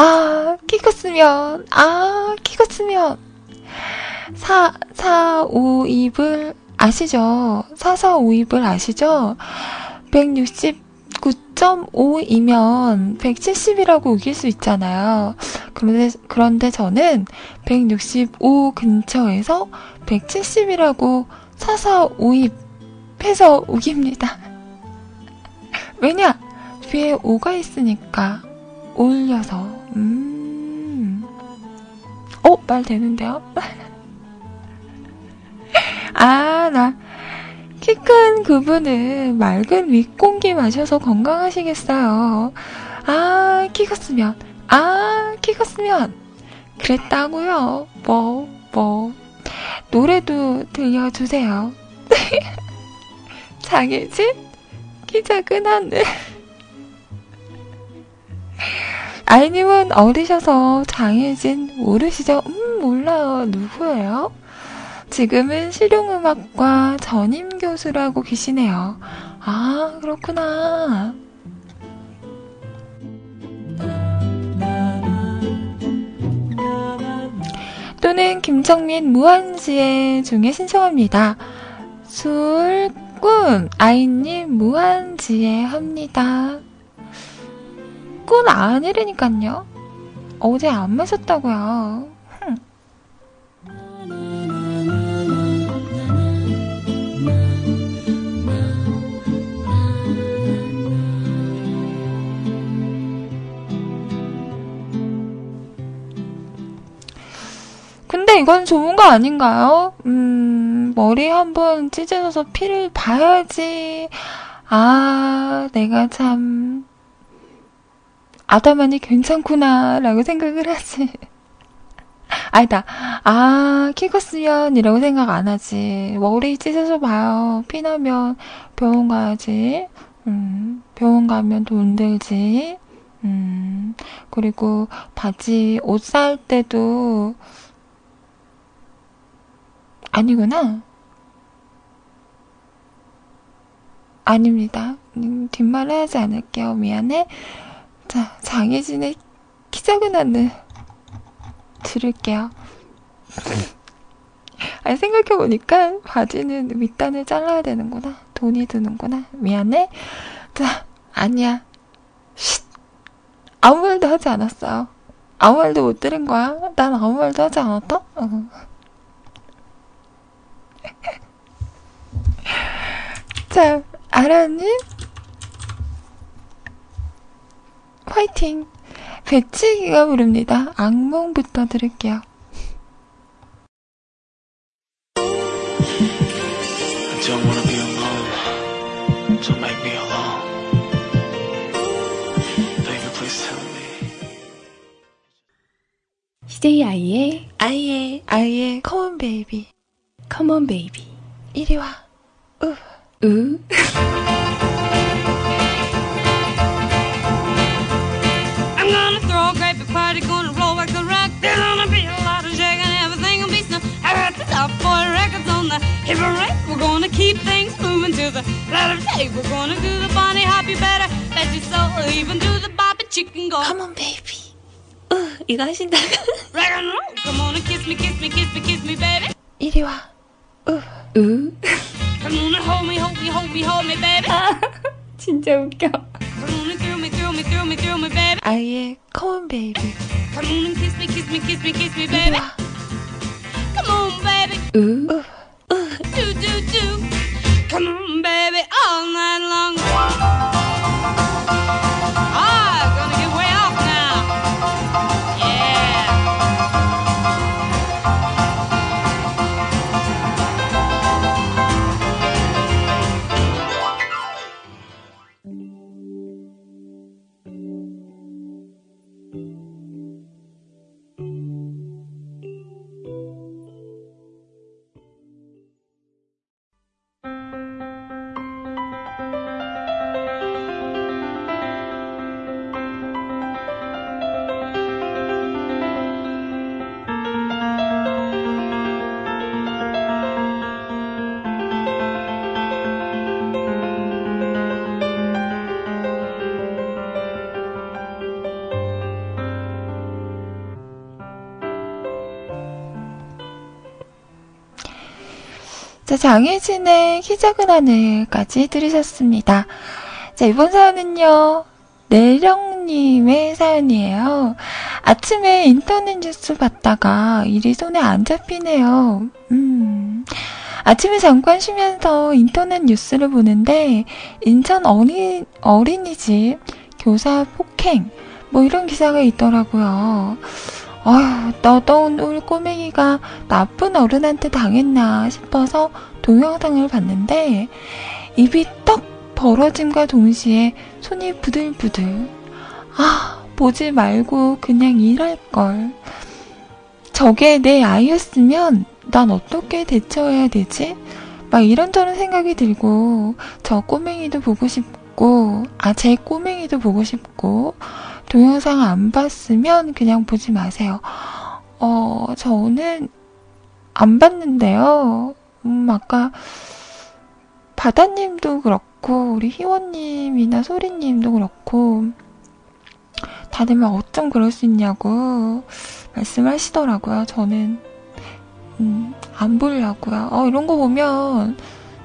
아, 키 컸으면, 아, 키 컸으면. 4, 4, 5, 2을 아시죠? 4, 4, 5, 2을 아시죠? 169.5이면 170이라고 우길 수 있잖아요. 그런데, 그런데 저는 165 근처에서 170이라고 4, 4, 5, 2 해서 우깁니다. 왜냐? 뒤에 5가 있으니까 올려서, 음. 어, 말 되는데요? 아, 나, 키 큰 그분은 맑은 윗공기 마셔서 건강하시겠어요. 아, 키 컸으면, 아, 키 컸으면. 그랬다고요. 뭐, 뭐. 노래도 들려주세요. 장혜진? 키 작은 하늘. 아이님은 어리셔서 장혜진 모르시죠? 음, 몰라요. 누구예요? 지금은 실용음악과 전임 교수를 하고 계시네요. 아, 그렇구나. 또는 김정민 무한지혜 중에 신청합니다. 술꾼 아이님 무한지혜 합니다. 그건 아니라니깐요. 어제 안 마셨다고요. 흠. 근데 이건 좋은 거 아닌가요? 음, 머리 한번 찢어져서 피를 봐야지. 아, 내가 참, 아담하니 괜찮구나, 라고 생각을 하지. 아니다. 아, 키 컸으면, 이라고 생각 안 하지. 머리 찢어서 봐요. 피나면 병원 가야지. 음, 병원 가면 돈 들지. 음, 그리고 바지, 옷 살 때도, 아니구나. 아닙니다. 음, 뒷말을 하지 않을게요. 미안해. 자, 장혜진의 키 작은 하늘 들을게요. 아니, 생각해보니까 바지는 밑단을 잘라야 되는구나. 돈이 드는구나. 미안해. 자, 아니야. 쉿. 아무 말도 하지 않았어요. 아무 말도 못 들은 거야. 난 아무 말도 하지 않았다? 어. 자, 아라님? 화이팅! 배치기가 부릅니다. 악몽부터 들을게요. I don't wanna be alone. Don't make me alone. Baby, please tell me. CJ 아이의 아이의 아이의 컴온 베이비. 컴온 베이비. 이리 와. 우. 우. I got the top boy records on the hip parade. We're gonna keep things moving to the lot of tape. We're gonna do the bunny hop, you better bet your soul. Even do the bobby chicken go. 컴온 베이비. 우. 이거 하신다고? Rock and roll, come on and kiss me, kiss me, kiss me, kiss me, baby. 이리 와. 우. 우. Come on and hold me, hold me, hold me, hold me, baby. 진짜 웃겨. Come on and thrill me, thrill me, thrill me, thrill me, baby. 아이의 컴온 베이비. Come on and kiss me, kiss me, kiss me, kiss me, 이리 baby. 와. Come on, baby. 우. do do do. Come on, baby, all night long. 자, 장혜진의 키 작은 하늘까지 들으셨습니다. 자, 이번 사연은요, 내령님의 사연이에요. 아침에 인터넷 뉴스 봤다가 일이 손에 안 잡히네요. 음. 아침에 잠깐 쉬면서 인터넷 뉴스를 보는데, 인천 어린, 어린이집 교사 폭행, 뭐 이런 기사가 있더라고요. 아휴, 너더운 우리 꼬맹이가 나쁜 어른한테 당했나 싶어서 동영상을 봤는데, 입이 떡 벌어짐과 동시에 손이 부들부들. 아, 보지 말고 그냥 일할걸. 저게 내 아이였으면 난 어떻게 대처해야 되지? 막 이런저런 생각이 들고, 저 꼬맹이도 보고 싶고, 아, 제 꼬맹이도 보고 싶고, 동영상 안 봤으면 그냥 보지 마세요. 어, 저는 안 봤는데요. 음, 아까 바다님도 그렇고, 우리 희원님이나 소리님도 그렇고, 다들 막 어쩜 그럴 수 있냐고 말씀하시더라고요. 저는, 음, 안 보려고요. 어, 이런 거 보면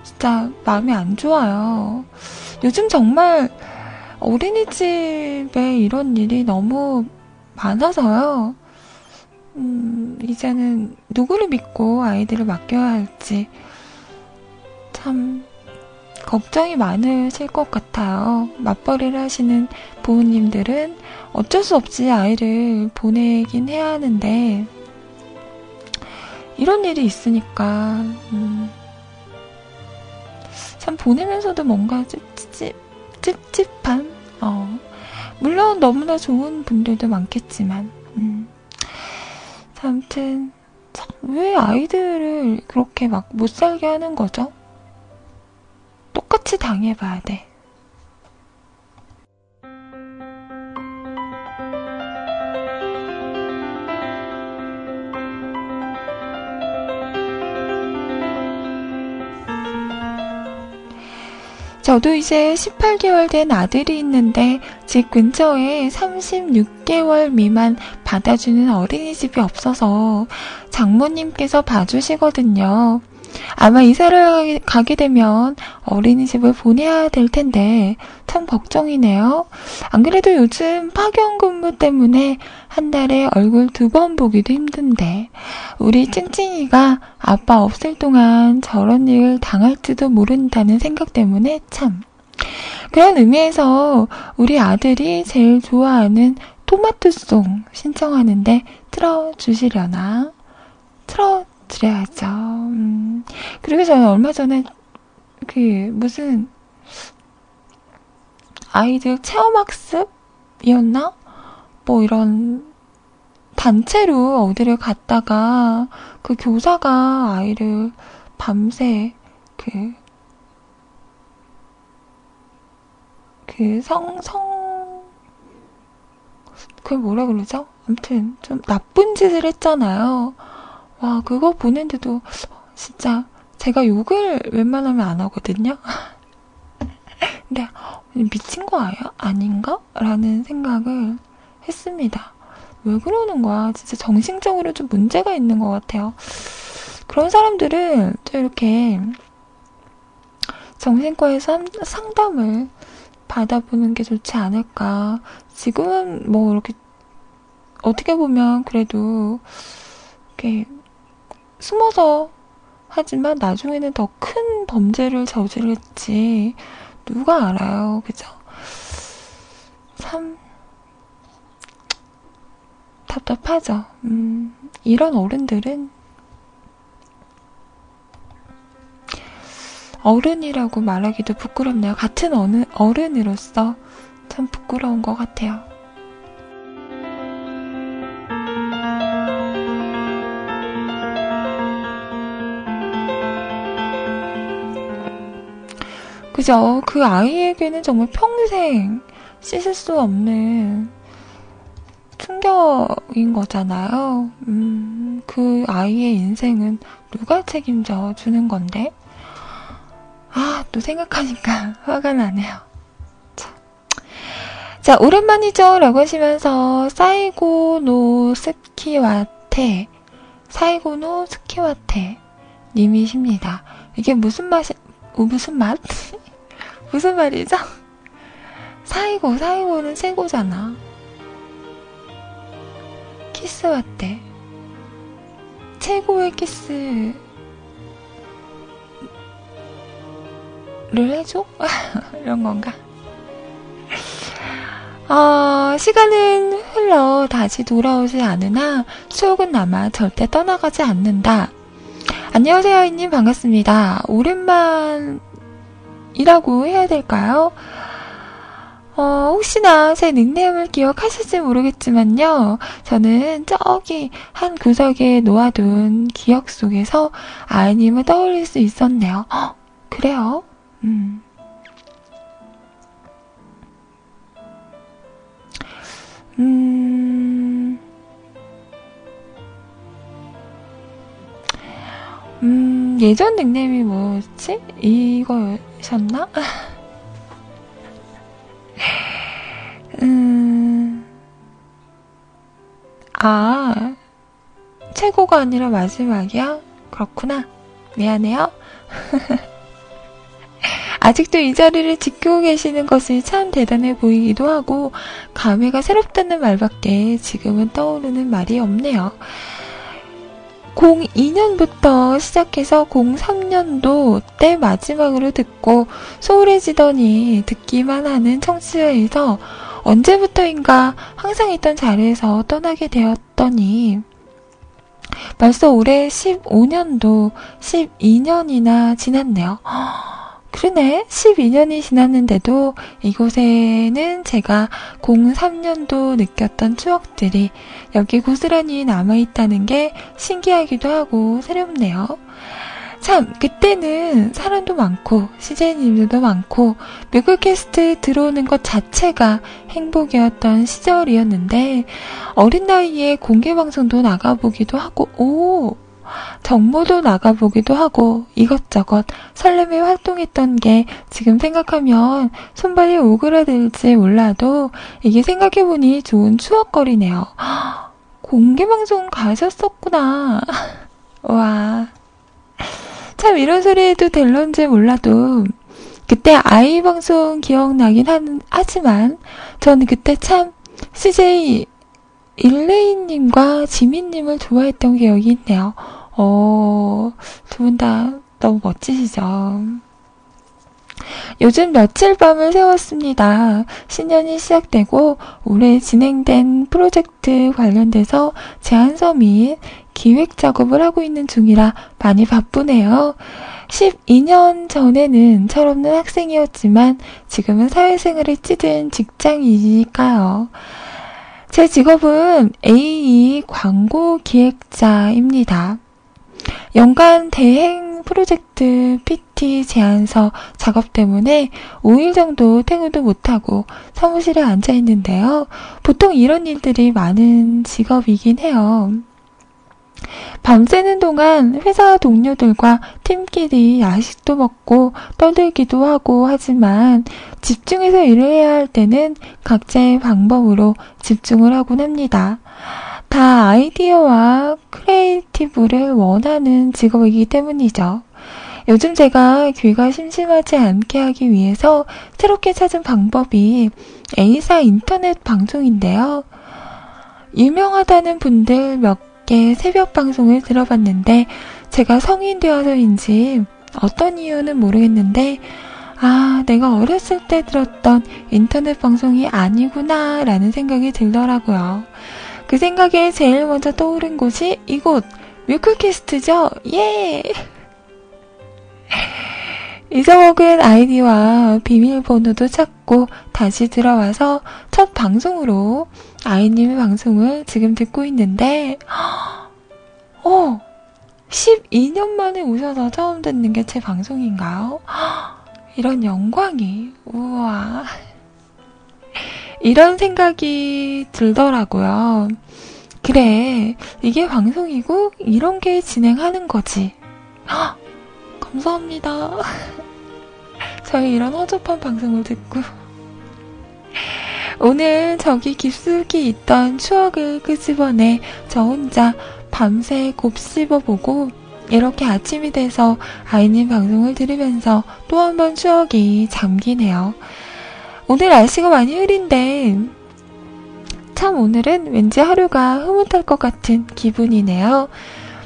진짜 마음이 안 좋아요. 요즘 정말 어린이집에 이런 일이 너무 많아서요. 음, 이제는 누구를 믿고 아이들을 맡겨야 할지 참 걱정이 많으실 것 같아요. 맞벌이를 하시는 부모님들은 어쩔 수 없이 아이를 보내긴 해야 하는데 이런 일이 있으니까 음, 참 보내면서도 뭔가 찝찝 찝찝한 어, 물론 너무나 좋은 분들도 많겠지만 음, 아무튼 참, 왜 아이들을 그렇게 막 못 살게 하는 거죠? 똑같이 당해봐야 돼. 저도 이제 18개월 된 아들이 있는데 집 근처에 36개월 미만 받아주는 어린이집이 없어서 장모님께서 봐주시거든요. 아마 이사를 가게 되면 어린이집을 보내야 될 텐데 참 걱정이네요. 안 그래도 요즘 파견 근무 때문에 한 달에 얼굴 두 번 보기도 힘든데 우리 찡찡이가 아빠 없을 동안 저런 일을 당할지도 모른다는 생각 때문에 참 그런 의미에서 우리 아들이 제일 좋아하는 토마토송 신청하는데 틀어주시려나? 틀어 드려야죠. 음. 그리고 저는 얼마 전에 그 무슨 아이들 체험학습이었나? 뭐 이런 단체로 어디를 갔다가 그 교사가 아이를 밤새 그, 그 성, 성, 그걸 뭐라 그러죠? 아무튼 좀 나쁜 짓을 했잖아요. 와, 그거 보는데도 진짜 제가 욕을 웬만하면 안 하거든요. 근데 미친 거? 아닌가? 라는 생각을 했습니다. 왜 그러는 거야? 진짜 정신적으로 좀 문제가 있는 것 같아요. 그런 사람들은 좀 이렇게 정신과에서 상담을 받아보는 게 좋지 않을까. 지금은 뭐 이렇게 어떻게 보면 그래도 이렇게 숨어서 하지만 나중에는 더 큰 범죄를 저질렀지. 누가 알아요. 그죠? 참, 답답하죠. 음, 이런 어른들은 어른이라고 말하기도 부끄럽네요. 같은 어느, 어른으로서 참 부끄러운 것 같아요. 그죠? 그 아이에게는 정말 평생 씻을 수 없는 충격인 거잖아요. 음, 그 아이의 인생은 누가 책임져 주는 건데? 아, 또 생각하니까 화가 나네요. 자, 자 오랜만이죠? 라고 하시면서, 사이고노 스키와테, 사이고노 스키와테 님이십니다. 이게 무슨 맛이, 무슨 맛? 무슨 말이죠? 사이고, 사이고는 최고잖아. 키스 왔대. 최고의 키스 를 해줘? 이런 건가? 어, 시간은 흘러 다시 돌아오지 않으나 추억은 남아 절대 떠나가지 않는다. 안녕하세요, 아이님. 반갑습니다. 오랜만 이라고 해야 될까요? 어, 혹시나 제 닉네임을 기억하실지 모르겠지만요. 저는 저기 한 구석에 놓아둔 기억 속에서 아이님을 떠올릴 수 있었네요. 헉, 그래요? 음. 음. 음, 예전 닉네임이 뭐였지? 이거 였나? 음, 아, 최고가 아니라 마지막이야? 그렇구나. 미안해요. 아직도 이 자리를 지키고 계시는 것이 참 대단해 보이기도 하고 감회가 새롭다는 말밖에 지금은 떠오르는 말이 없네요. 02년부터 시작해서 03년도 때 마지막으로 듣고 소홀해지더니 듣기만 하는 청취자에서 언제부터인가 항상 있던 자리에서 떠나게 되었더니 벌써 올해 15년도 12년이나 지났네요. 그러네. 12년이 지났는데도 이곳에는 제가 03년도 느꼈던 추억들이 여기 고스란히 남아있다는 게 신기하기도 하고 새롭네요. 참, 그때는 사람도 많고, 시제님들도 많고, 뮤클캐스트 들어오는 것 자체가 행복이었던 시절이었는데, 어린 나이에 공개방송도 나가보기도 하고, 오! 정모도 나가보기도 하고, 이것저것 설렘에 활동했던 게 지금 생각하면 손발이 오그라들지 몰라도, 이게 생각해보니 좋은 추억거리네요. 공개방송 가셨었구나. 와. 참 이런 소리 해도 될런지 몰라도 그때 아이 방송 기억나긴 한, 하지만 저는 그때 참 CJ 일레이님과 지민님을 좋아했던 기억이 있네요. 어, 두 분 다 너무 멋지시죠? 요즘 며칠 밤을 새웠습니다. 신년이 시작되고 올해 진행된 프로젝트 관련돼서 제안서 및 기획 작업을 하고 있는 중이라 많이 바쁘네요. 12년 전에는 철없는 학생이었지만 지금은 사회생활에 찌든 직장이니까요. 제 직업은 AE 광고 기획자입니다. 연간 대행 프로젝트 PT 제안서 작업 때문에 5일 정도 퇴근도 못하고 사무실에 앉아 있는데요. 보통 이런 일들이 많은 직업이긴 해요. 밤새는 동안 회사 동료들과 팀끼리 야식도 먹고 떠들기도 하고 하지만 집중해서 일을 해야 할 때는 각자의 방법으로 집중을 하곤 합니다. 다 아이디어와 creative를 원하는 직업이기 때문이죠. 요즘 제가 귀가 심심하지 않게 하기 위해서 새롭게 찾은 방법이 A사 인터넷 방송인데요. 유명하다는 분들 몇 개 새벽 방송을 들어봤는데 제가 성인 되어서인지 어떤 이유는 모르겠는데 아, 내가 어렸을 때 들었던 인터넷 방송이 아니구나 라는 생각이 들더라고요. 그 생각에 제일 먼저 떠오른 곳이 이곳 뮤클캐스트죠. 예! 잊어먹은 아이디와 비밀번호도 찾고 다시 들어와서 첫 방송으로 아이님의 방송을 지금 듣고 있는데, 어, 12년 만에 오셔서 처음 듣는 게 제 방송인가요? 이런 영광이, 우와. 이런 생각이 들더라고요. 그래, 이게 방송이고, 이런 게 진행하는 거지. 헉, 감사합니다. 저희 이런 허접한 방송을 듣고. 오늘 저기 깊숙이 있던 추억을 끄집어내 저 혼자 밤새 곱씹어보고 이렇게 아침이 돼서 아이님 방송을 들으면서 또 한 번 추억이 잠기네요. 오늘 날씨가 많이 흐린데 참 오늘은 왠지 하루가 흐뭇할 것 같은 기분이네요.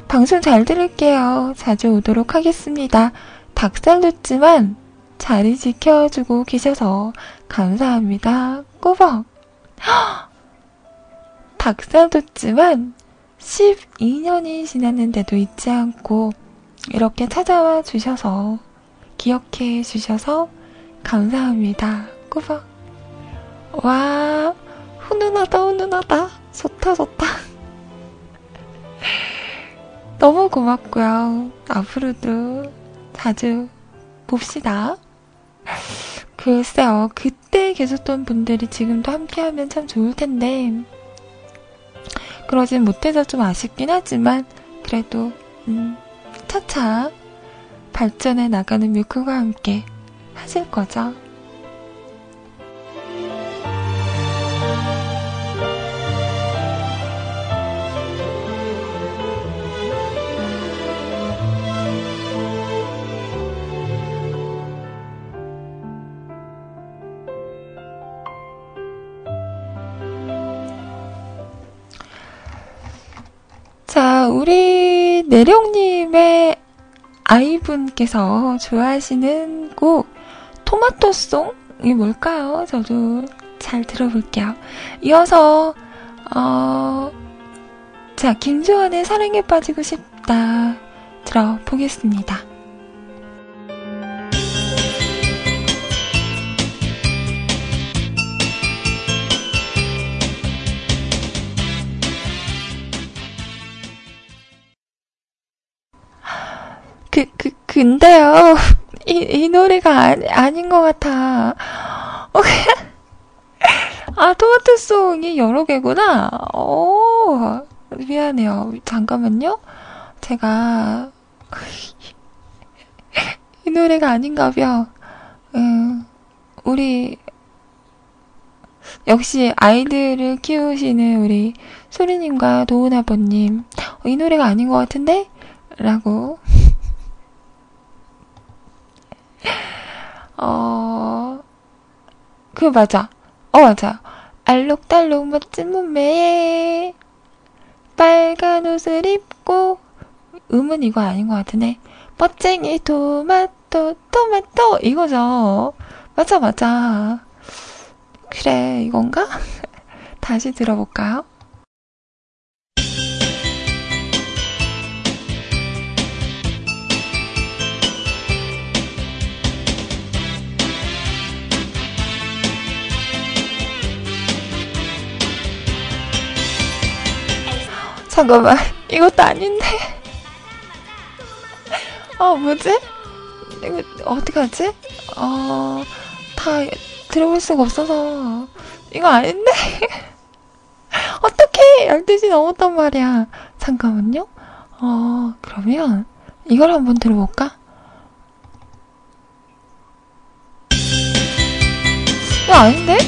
방송 잘 들을게요. 자주 오도록 하겠습니다. 닭살 돋지만 자리 지켜주고 계셔서 감사합니다. 꾸벅. 닭살 돋지만 12년이 지났는데도 잊지 않고 이렇게 찾아와 주셔서 기억해 주셔서 감사합니다. 꾸벅. 와, 훈훈하다, 훈훈하다. 좋다, 좋다. 너무 고맙고요. 앞으로도 자주 봅시다. 글쎄요, 그때 계셨던 분들이 지금도 함께하면 참 좋을 텐데, 그러진 못해서 좀 아쉽긴 하지만, 그래도, 음, 차차 발전해 나가는 뮤크와 함께 하실 거죠. 자, 우리 내령님의 아이분께서 좋아하시는 곡, 토마토송이 뭘까요? 저도 잘 들어볼게요. 이어서, 어, 자, 김주원의 사랑에 빠지고 싶다. 들어보겠습니다. 그, 그, 근데요. 이, 이 노래가 아니, 아닌 것 같아. 어, 아, 토마토송이 여러 개구나. 오, 미안해요. 잠깐만요. 제가, 이 노래가 아닌가벼. 음, 우리, 역시 아이들을 키우시는 우리 소리님과 도훈 아버님, 어, 이 노래가 아닌 것 같은데? 라고. 어, 그 맞아. 어, 맞아. 알록달록 멋진 몸매에 빨간 옷을 입고 음은 이거 아닌 것 같은데 뻗쟁이 토마토 토마토 이거죠. 맞아 맞아. 그래 이건가? 다시 들어볼까요? 잠깐만, 이것도 아닌데. 어, 뭐지? 이거, 어떡하지? 어, 다 들어볼 수가 없어서. 이거 아닌데? 어떡해! 12시 넘었단 말이야. 잠깐만요. 어, 그러면, 이걸 한번 들어볼까? 이거 아닌데?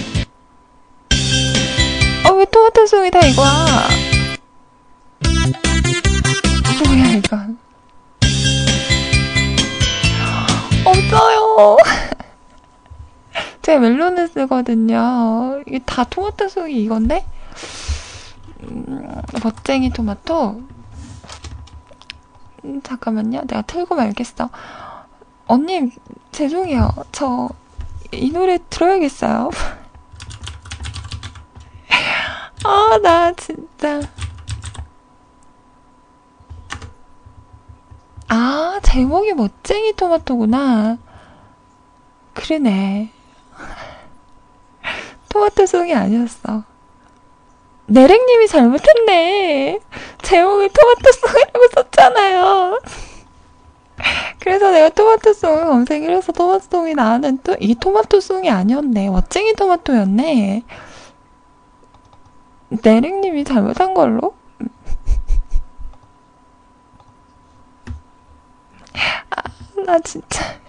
어, 왜 토마토 송이 다 이거야? 없어요. 제가 멜론을 쓰거든요. 이게 다 토마토 속이 이건데? 음, 멋쟁이 토마토? 음, 잠깐만요. 내가 틀고 말겠어. 언니 죄송해요. 저 이 노래 들어야겠어요? 아 나 진짜 아, 제목이 멋쟁이 토마토구나. 그러네. 토마토 송이 아니었어. 내랭님이 잘못했네. 제목을 토마토 송이라고 썼잖아요. 그래서 내가 토마토 송을 검색을 해서 토마토 송이 나왔는데 또이 토마토 송이 아니었네. 멋쟁이 토마토였네. 내랭님이 잘못한 걸로? 나 진짜.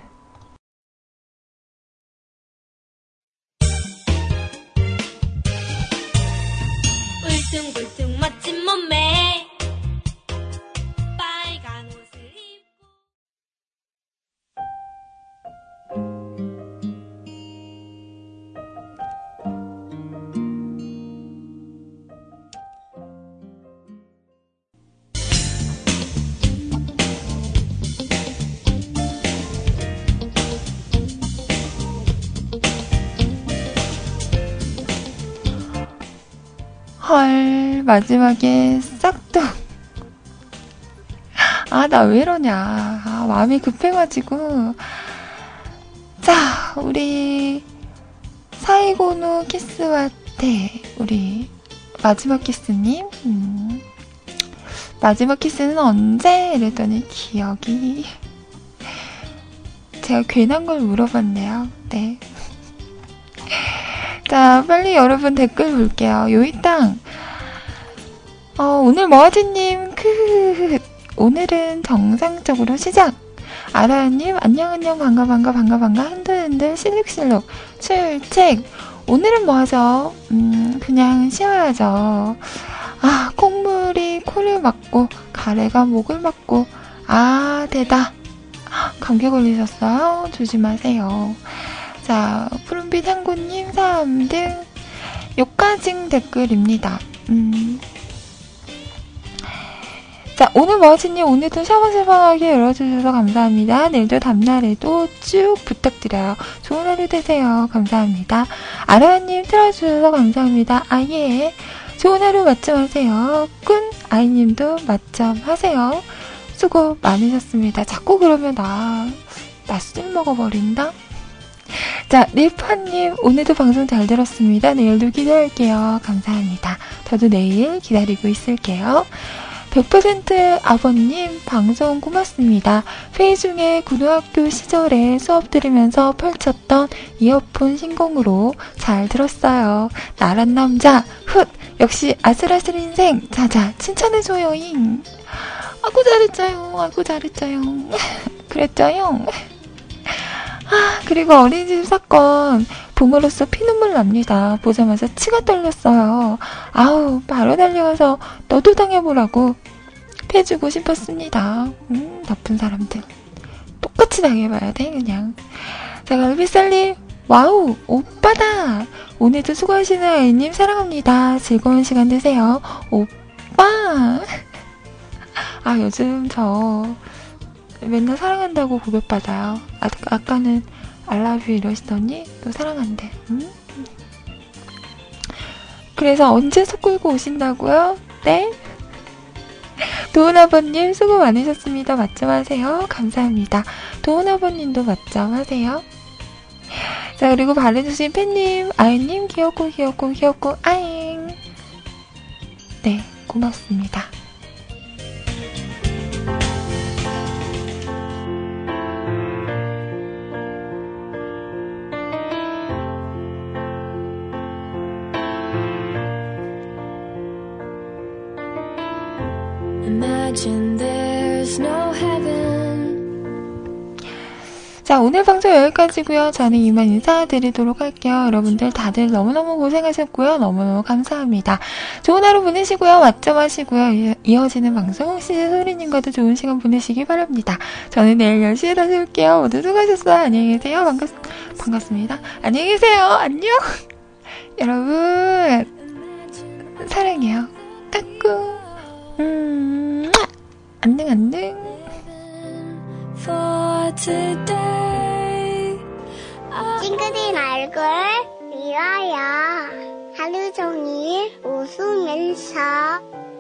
마지막에 싹둑. 아, 나 왜 이러냐. 아, 마음이 급해가지고. 자, 우리, 사이고노 키스와 테, 우리, 마지막 키스님, 음, 마지막 키스는 언제? 이랬더니 기억이. 제가 괜한 걸 물어봤네요. 네. 자, 빨리 여러분 댓글 볼게요. 요이땅. 어, 오늘 머아지님, 그, 오늘은 정상적으로 시작. 아라님, 안녕, 안녕, 반가, 반가, 반가, 반가, 흔들흔들, 실룩실룩, 출첵. 오늘은 뭐 하죠? 음, 그냥 쉬어야죠. 아, 콩물이 코를 막고, 가래가 목을 막고, 아, 대다. 감기 걸리셨어요? 조심하세요. 자, 푸른빛 항구님 3등. 요까징 댓글입니다. 음. 자, 오늘 머지님 오늘도 샤방샤방하게 열어주셔서 감사합니다. 내일도 다음날에도 쭉 부탁드려요. 좋은 하루 되세요. 감사합니다. 아라님 틀어주셔서 감사합니다. 아, 예. 좋은 하루 맞점 하세요. 꾼 아이님도 맞점 하세요. 수고 많으셨습니다. 자꾸 그러면 나, 나술 먹어버린다? 자, 릴파님, 오늘도 방송 잘 들었습니다. 내일도 기도할게요. 감사합니다. 저도 내일 기다리고 있을게요. 100% 아버님, 방송 고맙습니다. 회의 중에 고등학교 시절에 수업 들으면서 펼쳤던 이어폰 신공으로 잘 들었어요. 나란 남자, 훗! 역시 아슬아슬 인생! 자자, 칭찬해줘요잉! 아구 잘했죠요, 아구 잘했죠요. 그랬죠요? 아, 그리고 어린이집 사건 부모로서 피눈물 납니다. 보자마자 치가 떨렸어요. 아우, 바로 달려가서 너도 당해보라고 해주고 싶었습니다. 음, 나쁜 사람들. 똑같이 당해봐야 돼, 그냥. 자, 갈비살님, wow, 오빠다! 오늘도 수고하시는 아이님 사랑합니다. 즐거운 시간 되세요. 오빠! 아, 요즘 저 맨날 사랑한다고 고백받아요. 아, 아까는 알라뷰 이러시더니 또 사랑한대. 음? 그래서 언제 속 끌고 오신다고요? 네? 도훈 아버님 수고 많으셨습니다. 맞점 하세요. 감사합니다. 도훈 아버님도 맞점 하세요. 자, 그리고 발해주신 팬님, 아이님, 귀엽고, 귀엽고, 귀엽고, 아잉. 네, 고맙습니다. 자, 오늘 방송 여기까지고요. 저는 이만 인사드리도록 할게요. 여러분들 다들 너무너무 고생하셨고요. 너무너무 감사합니다. 좋은 하루 보내시고요. 맞점 하시고요. 이- 이어지는 방송 시즈 소리님과도 좋은 시간 보내시기 바랍니다. 저는 내일 10시에 다시 올게요. 모두 수고하셨어요. 안녕히 계세요. 반갑, 반갑습니다. 안녕히 계세요. 안녕. 여러분, 사랑해요. 까꿍. 음, 안녕, 안녕. 찡그린 얼굴 미워요. 하루 종일 웃으면서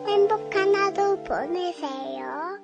행복한 하루 보내세요.